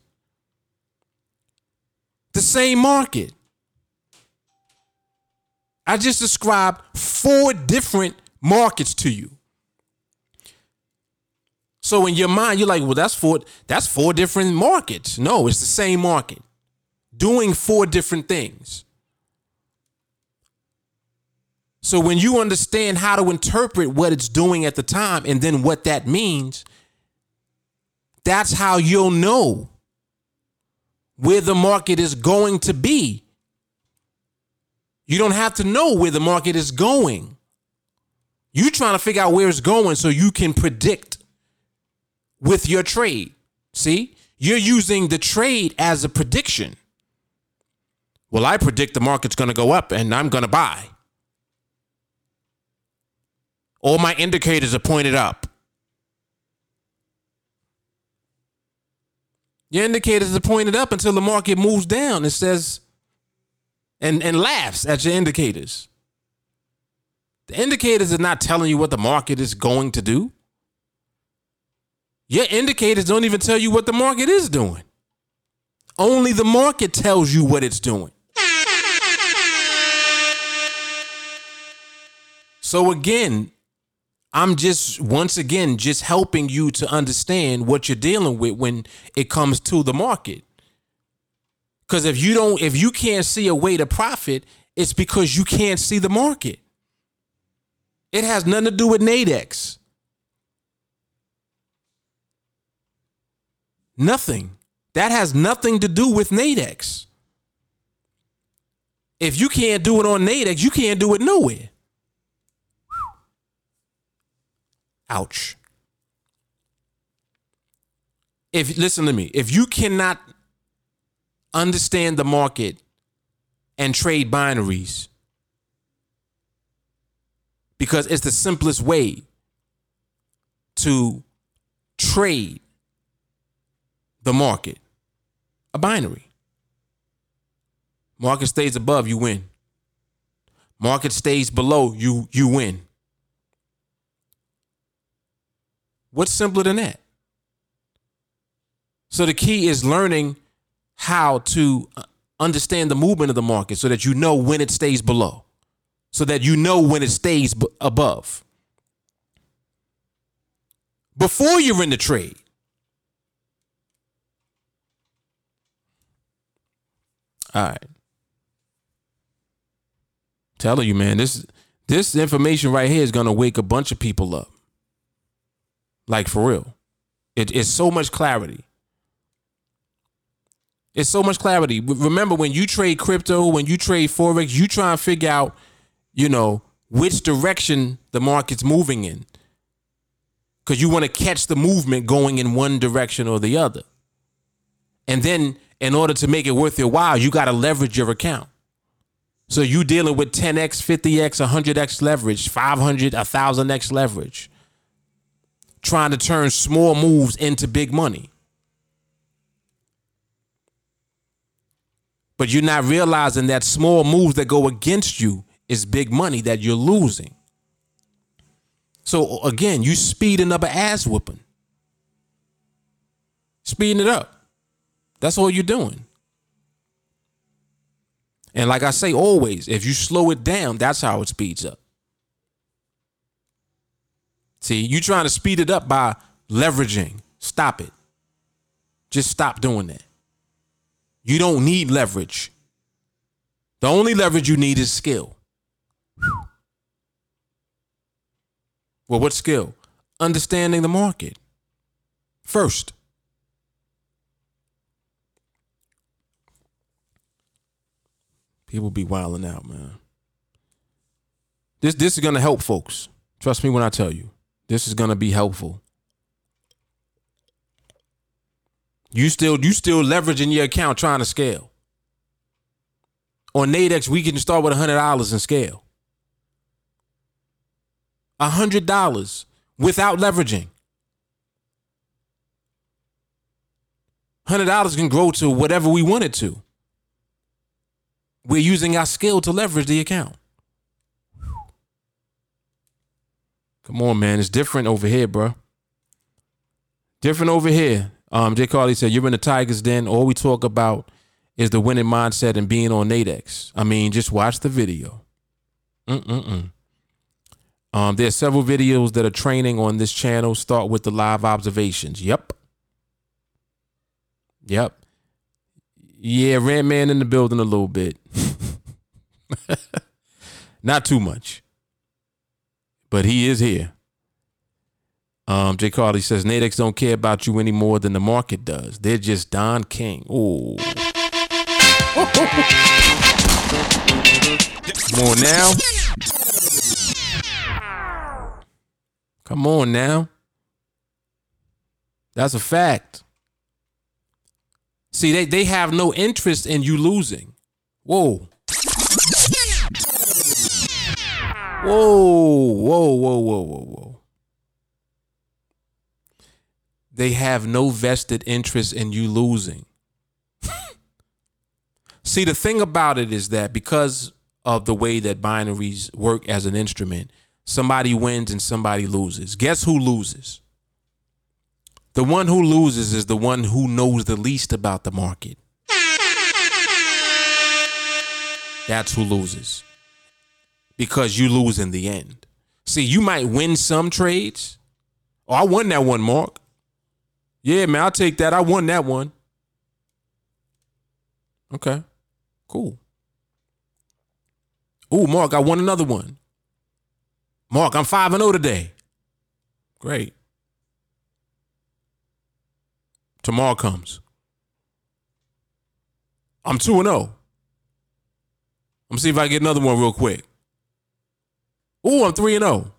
The same market. I just described four different markets to you. So in your mind, you're like, well, that's four, that's four different markets. No, it's the same market. Doing four different things. So when you understand how to interpret what it's doing at the time and then what that means, that's how you'll know where the market is going to be. You don't have to know where the market is going. You're trying to figure out where it's going so you can predict with your trade. See? You're using the trade as a prediction. Well, I predict the market's going to go up and I'm going to buy. All my indicators are pointed up. Your indicators are pointed up until the market moves down. It says, and, and laughs at your indicators. The indicators are not telling you what the market is going to do. Your indicators don't even tell you what the market is doing. Only the market tells you what it's doing. So again, I'm just once again just helping you to understand what you're dealing with when it comes to the market. Cuz if you don't if you can't see a way to profit, it's because you can't see the market. It has nothing to do with Nadex. Nothing. That has nothing to do with Nadex. If you can't do it on Nadex, you can't do it nowhere. Ouch. If listen to me, if you cannot understand the market and trade binaries because it's the simplest way to trade the market, a binary. Market stays above, you win. Market stays below, you you win. What's simpler than that? So the key is learning how to uh, understand the movement of the market so that you know when it stays below, so that you know when it stays above. Before you're in the trade, all right. Telling you, man, this this information right here is gonna wake a bunch of people up. Like for real. It, it's so much clarity. It's so much clarity. Remember when you trade crypto, when you trade forex, you try and figure out, you know, which direction the market's moving in. Cuz you want to catch the movement going in one direction or the other. And then in order to make it worth your while, you got to leverage your account. So you dealing with 10x, 50x, 100x leverage, 500, 1000x leverage trying to turn small moves into big money. But you're not realizing that small moves that go against you is big money that you're losing. So again, you speeding up an ass whooping. Speeding it up. That's all you're doing. And like I say always, if you slow it down, that's how it speeds up. See, you trying to speed it up by leveraging. Stop it. Just stop doing that. You don't need leverage. The only leverage you need is skill. Well, what skill? Understanding the market first. People be wilding out, man. This this is gonna help folks. Trust me when I tell you. This is gonna be helpful. You still you still leveraging your account trying to scale. On Nadex, we can start with hundred dollars and scale. hundred dollars without leveraging. Hundred dollars can grow to whatever we want it to. We're using our skill to leverage the account. Come on, man. It's different over here, bro. Different over here. Um, Jay Carly said, You're in the Tigers Den. All we talk about is the winning mindset and being on Nadex. I mean, just watch the video. Mm-mm-mm. Um, there's several videos that are training on this channel. Start with the live observations. Yep. Yep. Yeah, Red Man in the building a little bit. Not too much. But he is here. Um, Jay Carly says Nadex don't care about you any more than the market does. They're just Don King. Ooh. On now. Come on now. That's a fact. See, they, they have no interest in you losing. Whoa. Whoa, whoa, whoa, whoa, whoa, whoa. They have no vested interest in you losing. See, the thing about it is that because of the way that binaries work as an instrument, somebody wins and somebody loses. Guess who loses? The one who loses is the one who knows the least about the market. That's who loses. Because you lose in the end. See, you might win some trades. Oh, I won that one, Mark. Yeah, man, I'll take that. I won that one. Okay, cool. Ooh, Mark, I won another one. Mark, I'm 5 and 0 today. Great. Tomorrow comes. I'm 2 and 0. I'm see if I get another one real quick. Ooh, I'm 3 and 0.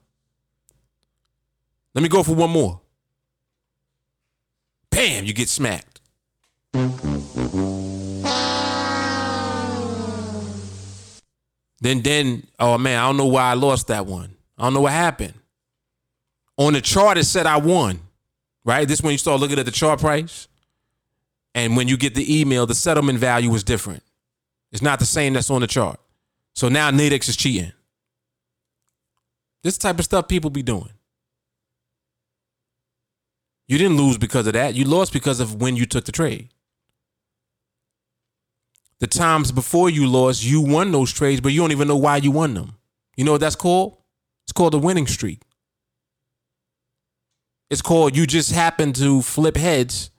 Let me go for one more. Bam, you get smacked. Then then oh man, I don't know why I lost that one. I don't know what happened. On the chart it said I won right? This when you start looking at the chart price. And when you get the email, the settlement value is different. It's not the same that's on the chart. So now Nadex is cheating. This type of stuff people be doing. You didn't lose because of that. You lost because of when you took the trade. The times before you lost, you won those trades, but you don't even know why you won them. You know what that's called? It's called a winning streak. It's called you just happened to flip heads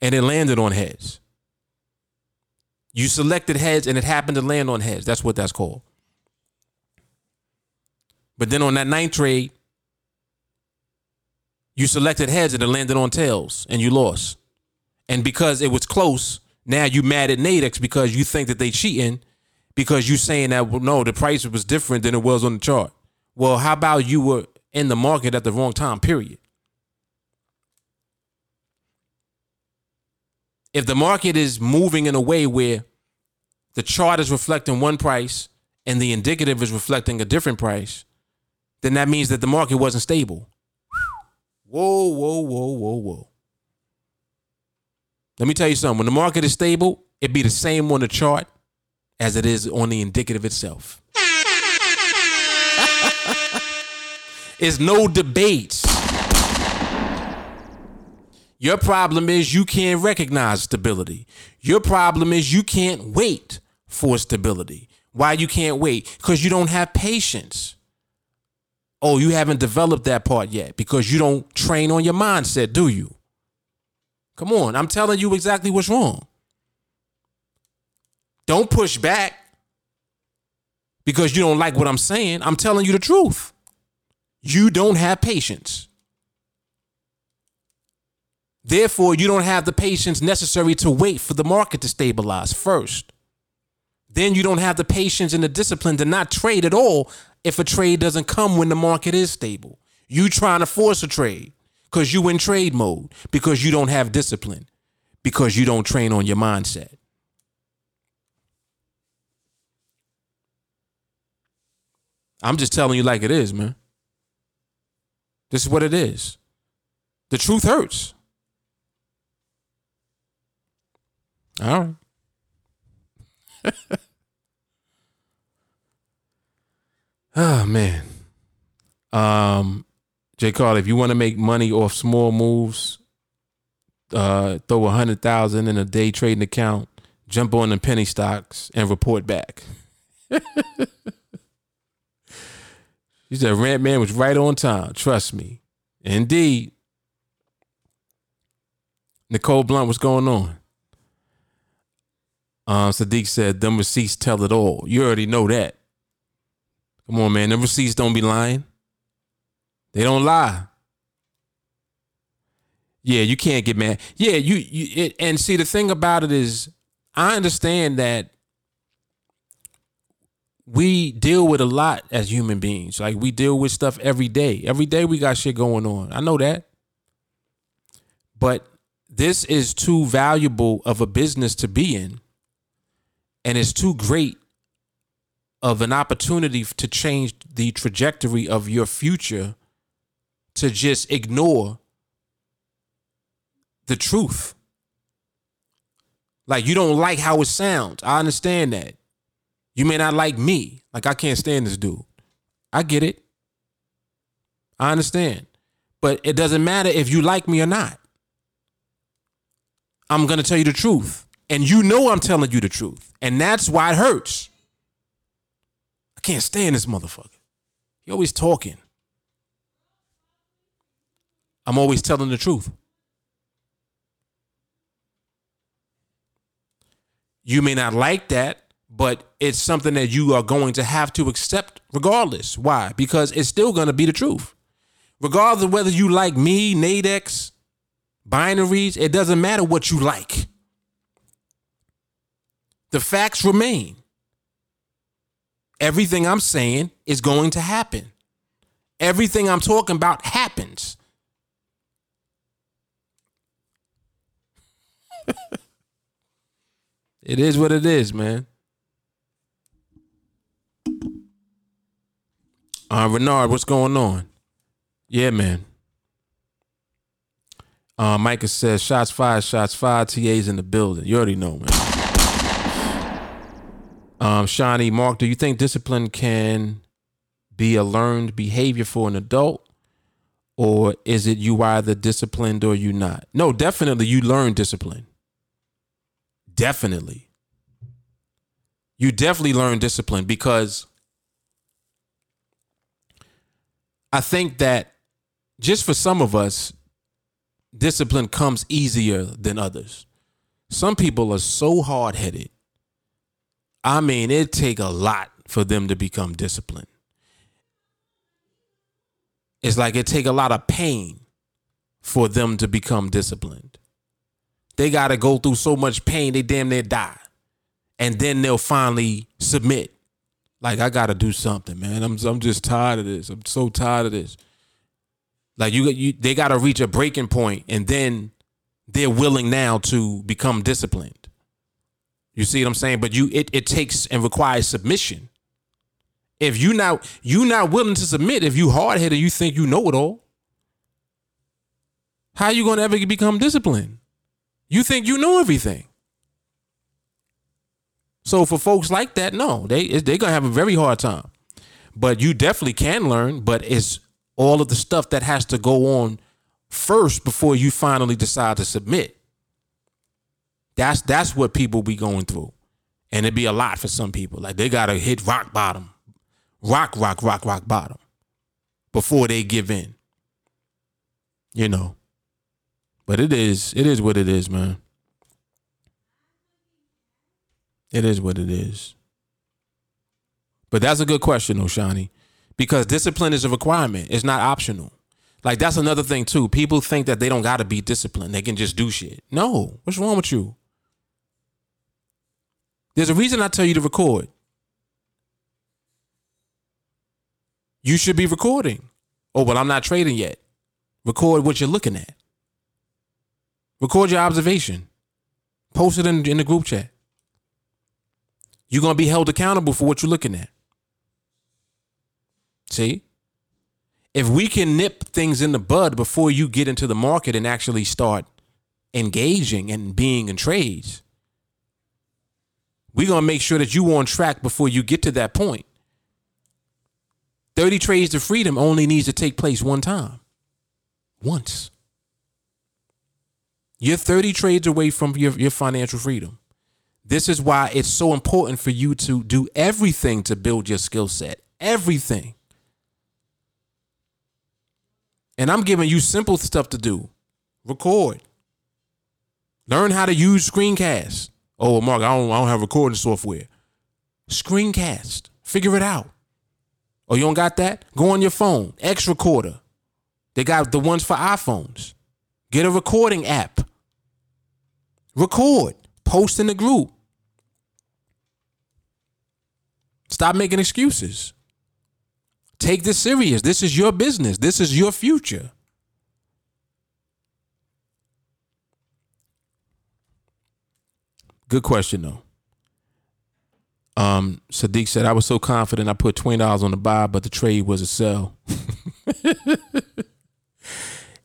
and it landed on heads. You selected heads and it happened to land on heads. That's what that's called. But then on that ninth trade, you selected heads and it landed on tails and you lost. And because it was close, now you mad at Nadex because you think that they cheating because you saying that well, no, the price was different than it was on the chart. Well, how about you were in the market at the wrong time, period? if the market is moving in a way where the chart is reflecting one price and the indicative is reflecting a different price, then that means that the market wasn't stable. Whoa, whoa, whoa, whoa, whoa. Let me tell you something. When the market is stable, it be the same on the chart as it is on the indicative itself. it's no debates. Your problem is you can't recognize stability. Your problem is you can't wait for stability. Why you can't wait? Because you don't have patience. Oh, you haven't developed that part yet because you don't train on your mindset, do you? Come on, I'm telling you exactly what's wrong. Don't push back because you don't like what I'm saying. I'm telling you the truth. You don't have patience. Therefore, you don't have the patience necessary to wait for the market to stabilize first. Then you don't have the patience and the discipline to not trade at all if a trade doesn't come when the market is stable. You trying to force a trade because you in trade mode because you don't have discipline because you don't train on your mindset. I'm just telling you like it is, man. This is what it is. The truth hurts. All right. oh man. Um J. Carl, if you want to make money off small moves, uh, throw a hundred thousand in a day trading account, jump on the penny stocks, and report back. He said Rant Man was right on time. Trust me. Indeed. Nicole Blunt, what's going on? Uh, Sadiq said, them receipts tell it all. You already know that. Come on, man. The receipts don't be lying. They don't lie. Yeah, you can't get mad. Yeah, you, you it, and see the thing about it is I understand that we deal with a lot as human beings. Like we deal with stuff every day. Every day we got shit going on. I know that. But this is too valuable of a business to be in. And it's too great of an opportunity to change the trajectory of your future to just ignore the truth. Like you don't like how it sounds. I understand that. You may not like me. Like I can't stand this dude. I get it. I understand. But it doesn't matter if you like me or not. I'm going to tell you the truth. And you know I'm telling you the truth. And that's why it hurts. Can't stand this motherfucker. He always talking. I'm always telling the truth. You may not like that, but it's something that you are going to have to accept regardless. Why? Because it's still going to be the truth. Regardless of whether you like me, Nadex, binaries, it doesn't matter what you like. The facts remain. Everything I'm saying is going to happen. Everything I'm talking about happens. it is what it is, man. Uh, Renard, what's going on? Yeah, man. Uh, Micah says, shots fired, shots fired. TA's in the building. You already know, man. Um, Mark, do you think discipline can be a learned behavior for an adult? Or is it you either disciplined or you not? No, definitely you learn discipline. Definitely. You definitely learn discipline because I think that just for some of us, discipline comes easier than others. Some people are so hard headed. I mean, it take a lot for them to become disciplined. It's like it take a lot of pain for them to become disciplined. They got to go through so much pain, they damn near die. And then they'll finally submit. Like I got to do something, man. I'm I'm just tired of this. I'm so tired of this. Like you, you they got to reach a breaking point, and then they're willing now to become disciplined. You see what I'm saying? But you, it it takes and requires submission. If you not you not willing to submit, if you hard headed, you think you know it all. How you gonna ever become disciplined? You think you know everything. So for folks like that, no, they they're gonna have a very hard time. But you definitely can learn, but it's all of the stuff that has to go on first before you finally decide to submit. That's that's what people be going through. And it'd be a lot for some people. Like they gotta hit rock bottom. Rock, rock, rock, rock bottom before they give in. You know. But it is, it is what it is, man. It is what it is. But that's a good question, Oshani, because discipline is a requirement. It's not optional. Like that's another thing too. People think that they don't got to be disciplined. They can just do shit. No, what's wrong with you? There's a reason I tell you to record. You should be recording. Oh, well, I'm not trading yet. Record what you're looking at. Record your observation. Post it in, in the group chat. You're going to be held accountable for what you're looking at. See? If we can nip things in the bud before you get into the market and actually start engaging and being in trades, we're going to make sure that you on track before you get to that point. 30 trades to freedom only needs to take place one time. Once. You're 30 trades away from your, your financial freedom. This is why it's so important for you to do everything to build your skill set. Everything. And I'm giving you simple stuff to do. Record. Learn how to use screencast. Oh, Mark, I don't, I don't have recording software. Screencast. Figure it out. Oh, you don't got that? Go on your phone. X Recorder. They got the ones for iPhones. Get a recording app. Record. Post in the group. Stop making excuses. Take this serious. This is your business. This is your future. Good question though. Um, Sadiq said, I was so confident I put $20 on the buy, but the trade was a sell.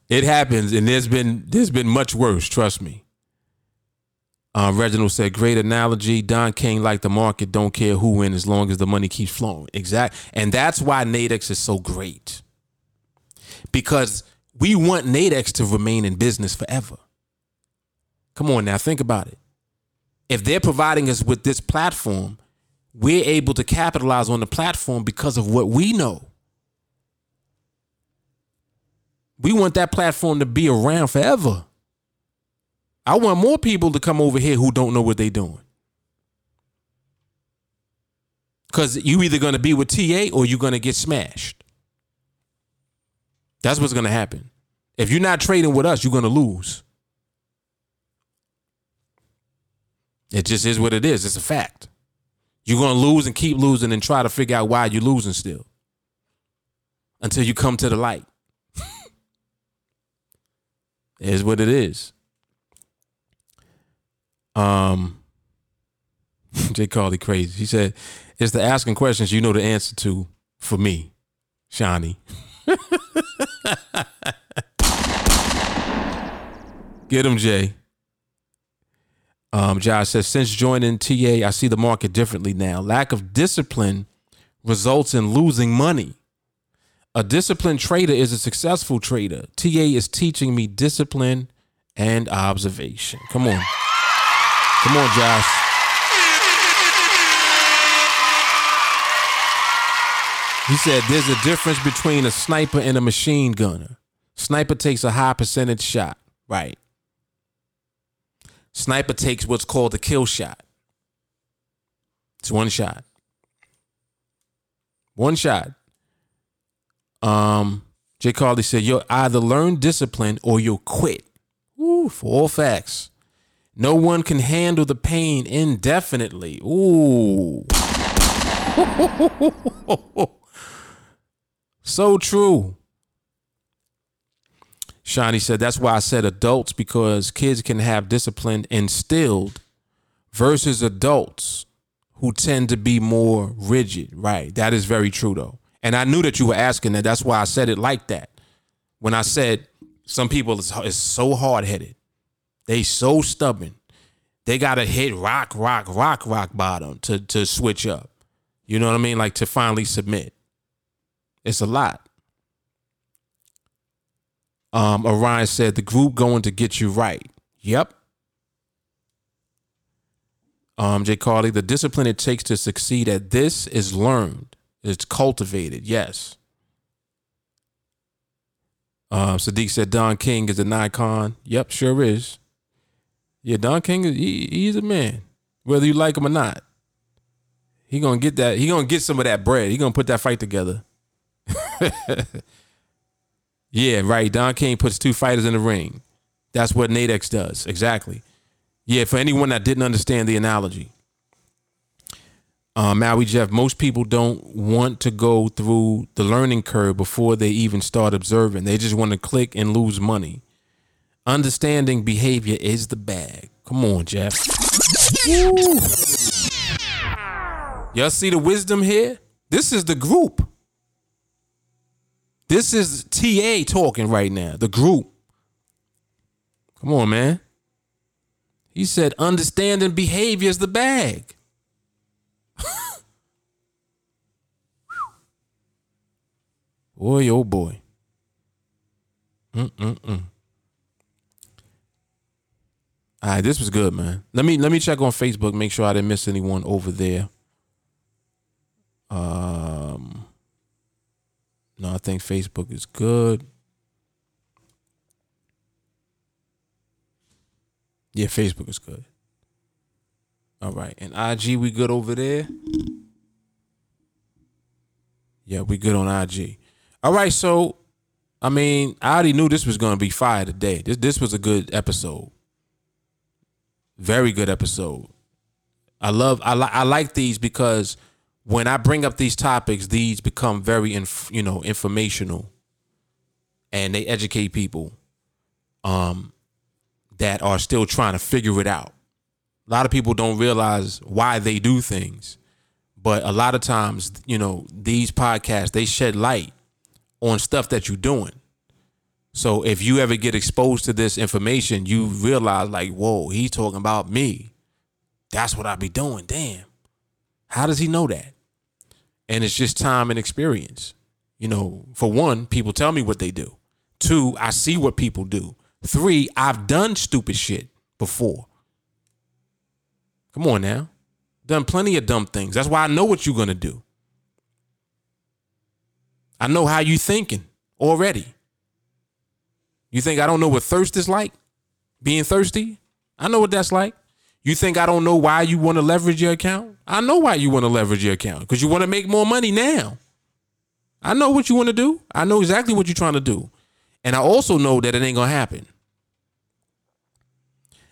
it happens, and there's been there's been much worse, trust me. Uh, Reginald said, great analogy. Don King, like the market, don't care who wins as long as the money keeps flowing. Exact. And that's why Nadex is so great. Because we want Nadex to remain in business forever. Come on now, think about it. If they're providing us with this platform, we're able to capitalize on the platform because of what we know. We want that platform to be around forever. I want more people to come over here who don't know what they're doing. Because you either going to be with TA or you're going to get smashed. That's what's going to happen. If you're not trading with us, you're going to lose. It just is what it is. It's a fact. You're going to lose and keep losing and try to figure out why you're losing still until you come to the light. it is what it is. Um, Jay Carly crazy. He said, "It's the asking questions you know the answer to for me, Shawnee." Get him, Jay. Um, Josh says, since joining TA, I see the market differently now. Lack of discipline results in losing money. A disciplined trader is a successful trader. TA is teaching me discipline and observation. Come on. Come on, Josh. He said there's a difference between a sniper and a machine gunner. Sniper takes a high percentage shot. Right. Sniper takes what's called a kill shot. It's one shot. One shot. Um, Jay Carly said, You'll either learn discipline or you'll quit. Ooh, for all facts. No one can handle the pain indefinitely. Ooh. so true. Shawnee said, that's why I said adults, because kids can have discipline instilled versus adults who tend to be more rigid. Right. That is very true, though. And I knew that you were asking that. That's why I said it like that. When I said some people is, is so hard headed, they so stubborn. they gotta hit rock, rock, rock, rock bottom to to switch up. You know what I mean? Like to finally submit. It's a lot. Um, Orion said the group going to get you right. Yep. Um, Jay Carly, the discipline it takes to succeed at this is learned. It's cultivated. Yes. Um, Sadiq said Don King is a Nikon. Yep, sure is. Yeah, Don King, he, he's a man, whether you like him or not. He gonna get that. He gonna get some of that bread. He gonna put that fight together. yeah, right. Don King puts two fighters in the ring. That's what Nadex does. Exactly. Yeah, for anyone that didn't understand the analogy. Um, Maui Jeff, most people don't want to go through the learning curve before they even start observing. They just want to click and lose money. Understanding behavior is the bag. Come on, Jeff. Y'all see the wisdom here? This is the group. This is TA talking right now, the group. Come on, man. He said, understanding behavior is the bag. boy, oh boy. Mm-mm-mm. All right, this was good, man. Let me let me check on Facebook, make sure I didn't miss anyone over there. Um, no, I think Facebook is good. Yeah, Facebook is good. All right, and IG we good over there. Yeah, we good on IG. All right, so I mean, I already knew this was gonna be fire today. This this was a good episode. Very good episode. I love I like I like these because when I bring up these topics, these become very inf- you know informational, and they educate people, um, that are still trying to figure it out. A lot of people don't realize why they do things, but a lot of times, you know, these podcasts they shed light on stuff that you're doing. So if you ever get exposed to this information, you realize like, whoa, he's talking about me. That's what I be doing. Damn. How does he know that? And it's just time and experience. You know, for one, people tell me what they do. Two, I see what people do. Three, I've done stupid shit before. Come on now. Done plenty of dumb things. That's why I know what you're going to do. I know how you thinking already. You think I don't know what thirst is like? Being thirsty? I know what that's like. You think I don't know why you want to leverage your account? I know why you want to leverage your account because you want to make more money now. I know what you want to do. I know exactly what you're trying to do. And I also know that it ain't going to happen.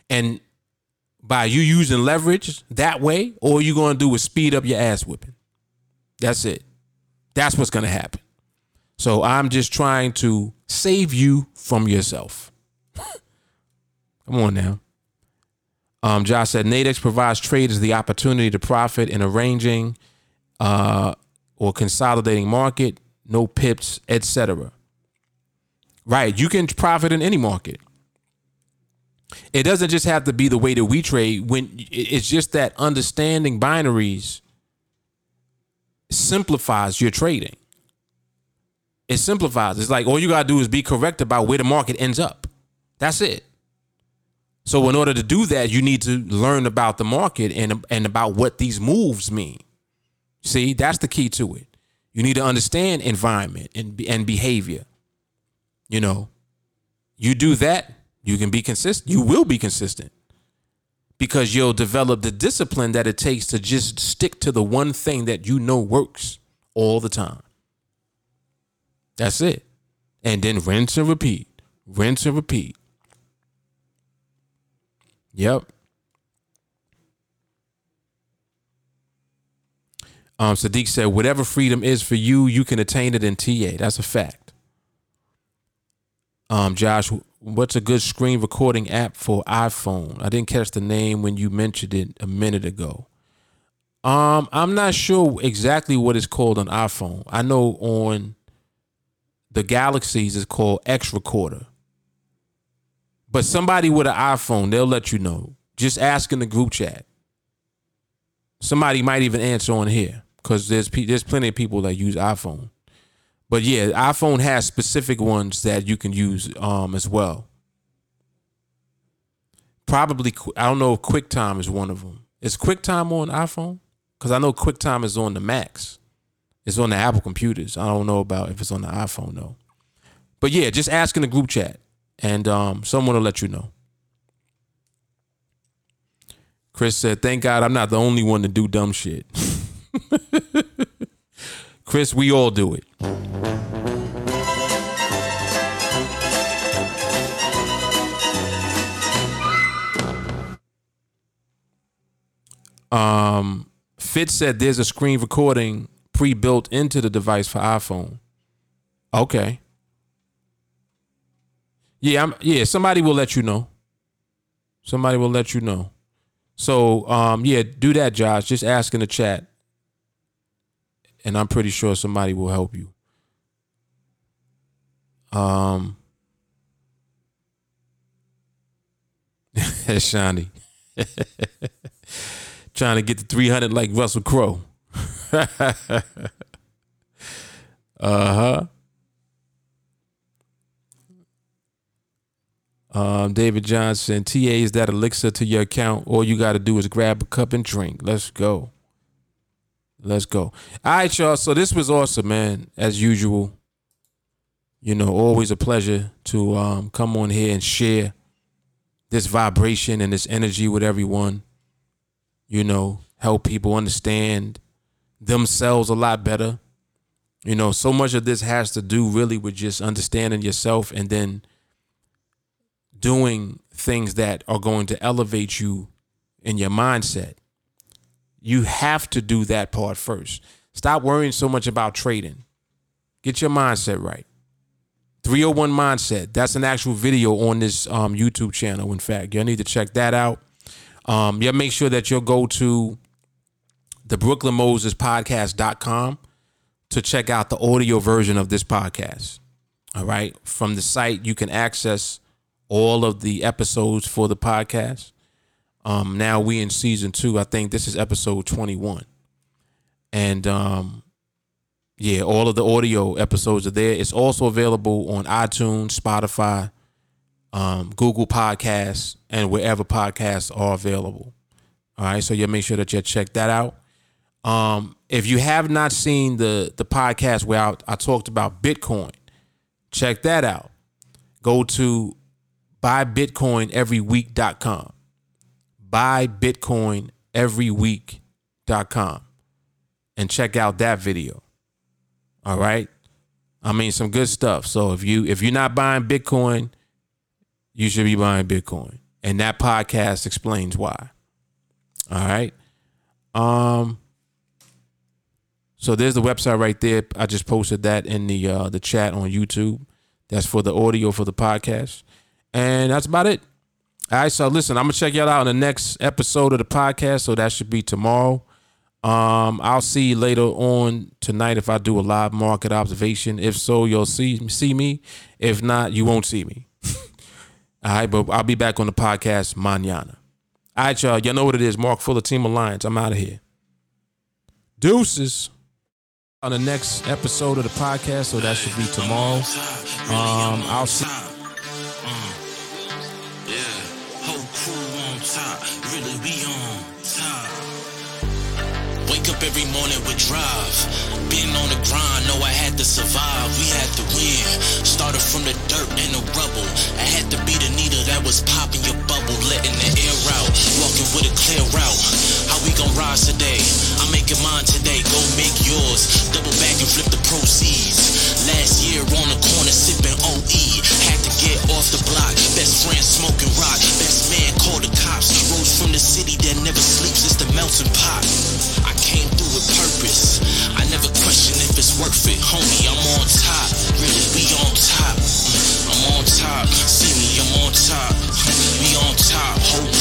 And by you using leverage that way, all you're going to do is speed up your ass whipping. That's it. That's what's going to happen. So I'm just trying to save you from yourself. Come on now. Um, Josh said Nadex provides traders the opportunity to profit in arranging uh, or consolidating market, no pips, etc. Right, you can profit in any market. It doesn't just have to be the way that we trade. When it's just that understanding binaries simplifies your trading. It simplifies. It's like all you gotta do is be correct about where the market ends up. That's it. So in order to do that, you need to learn about the market and and about what these moves mean. See, that's the key to it. You need to understand environment and and behavior. You know, you do that, you can be consistent. You will be consistent because you'll develop the discipline that it takes to just stick to the one thing that you know works all the time. That's it. And then rinse and repeat. Rinse and repeat. Yep. Um, Sadiq said, whatever freedom is for you, you can attain it in TA. That's a fact. Um, Josh, what's a good screen recording app for iPhone? I didn't catch the name when you mentioned it a minute ago. Um, I'm not sure exactly what it's called on iPhone. I know on the Galaxies is called X Recorder. But somebody with an iPhone, they'll let you know just ask in the group chat. Somebody might even answer on here because there's there's plenty of people that use iPhone. But yeah, iPhone has specific ones that you can use um, as well. Probably, I don't know if QuickTime is one of them. Is QuickTime on iPhone? Because I know QuickTime is on the Macs. It's on the Apple computers. I don't know about if it's on the iPhone though. But yeah, just ask in the group chat, and um, someone will let you know. Chris said, "Thank God I'm not the only one to do dumb shit." Chris, we all do it. Um, Fitz said there's a screen recording pre-built into the device for iPhone. Okay. Yeah, I'm, yeah. Somebody will let you know. Somebody will let you know. So, um, yeah, do that, Josh. Just ask in the chat, and I'm pretty sure somebody will help you. Um, Shiny, Trying to get to 300 like Russell Crowe. uh huh. Um, David Johnson, TA is that elixir to your account. All you got to do is grab a cup and drink. Let's go. Let's go. All right, y'all. So this was awesome, man. As usual, you know, always a pleasure to um, come on here and share this vibration and this energy with everyone. You know, help people understand themselves a lot better. You know, so much of this has to do really with just understanding yourself and then doing things that are going to elevate you in your mindset. You have to do that part first. Stop worrying so much about trading. Get your mindset right. 301 Mindset. That's an actual video on this um, YouTube channel. In fact, you'll need to check that out. Um, yeah, make sure that you'll go to the Brooklyn Moses podcast.com to check out the audio version of this podcast. All right. From the site, you can access all of the episodes for the podcast. Um, now we in season two. I think this is episode 21. And um, yeah, all of the audio episodes are there. It's also available on iTunes, Spotify, um, Google Podcasts, and wherever podcasts are available. All right, so you make sure that you check that out. Um, if you have not seen the the podcast where I, I talked about Bitcoin, check that out. Go to buybitcoineveryweek.com. Buybitcoineveryweek.com and check out that video. All right? I mean some good stuff. So if you if you're not buying Bitcoin, you should be buying Bitcoin. And that podcast explains why. All right? Um so there's the website right there. I just posted that in the uh, the chat on YouTube. That's for the audio for the podcast. And that's about it. All right, so listen, I'm gonna check y'all out in the next episode of the podcast. So that should be tomorrow. Um, I'll see you later on tonight if I do a live market observation. If so, you'll see see me. If not, you won't see me. All right, but I'll be back on the podcast mañana. All right, y'all. Y'all know what it is. Mark Fuller, Team Alliance. I'm out of here. Deuces on the next episode of the podcast, so that should be tomorrow. Um, I'll see. Wake up every morning with drive. Been on the grind, know I had to survive. We had to win. Started from the dirt and the rubble. I had to be the needle that was popping your bubble, letting the air out. Walking with a clear route. How we gon' rise today? I'm making mine today. Go make yours. Double back and flip the proceeds. Last year on the corner sipping OE. Had to get off the block. Best friend smoking rock. Best man called the city that never sleeps. It's the melting pot. I came through with purpose. I never question if it's worth it. Homie, I'm on top. Really, we on top. I'm on top. See me, I'm on top. We on top. Whole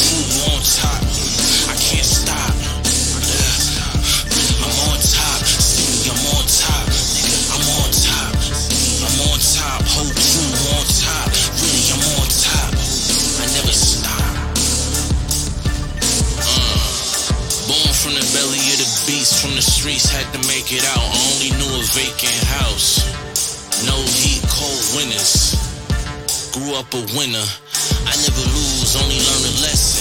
from the streets, had to make it out. Only knew a vacant house. No heat, cold winters. Grew up a winner. I never lose, only learn a lesson.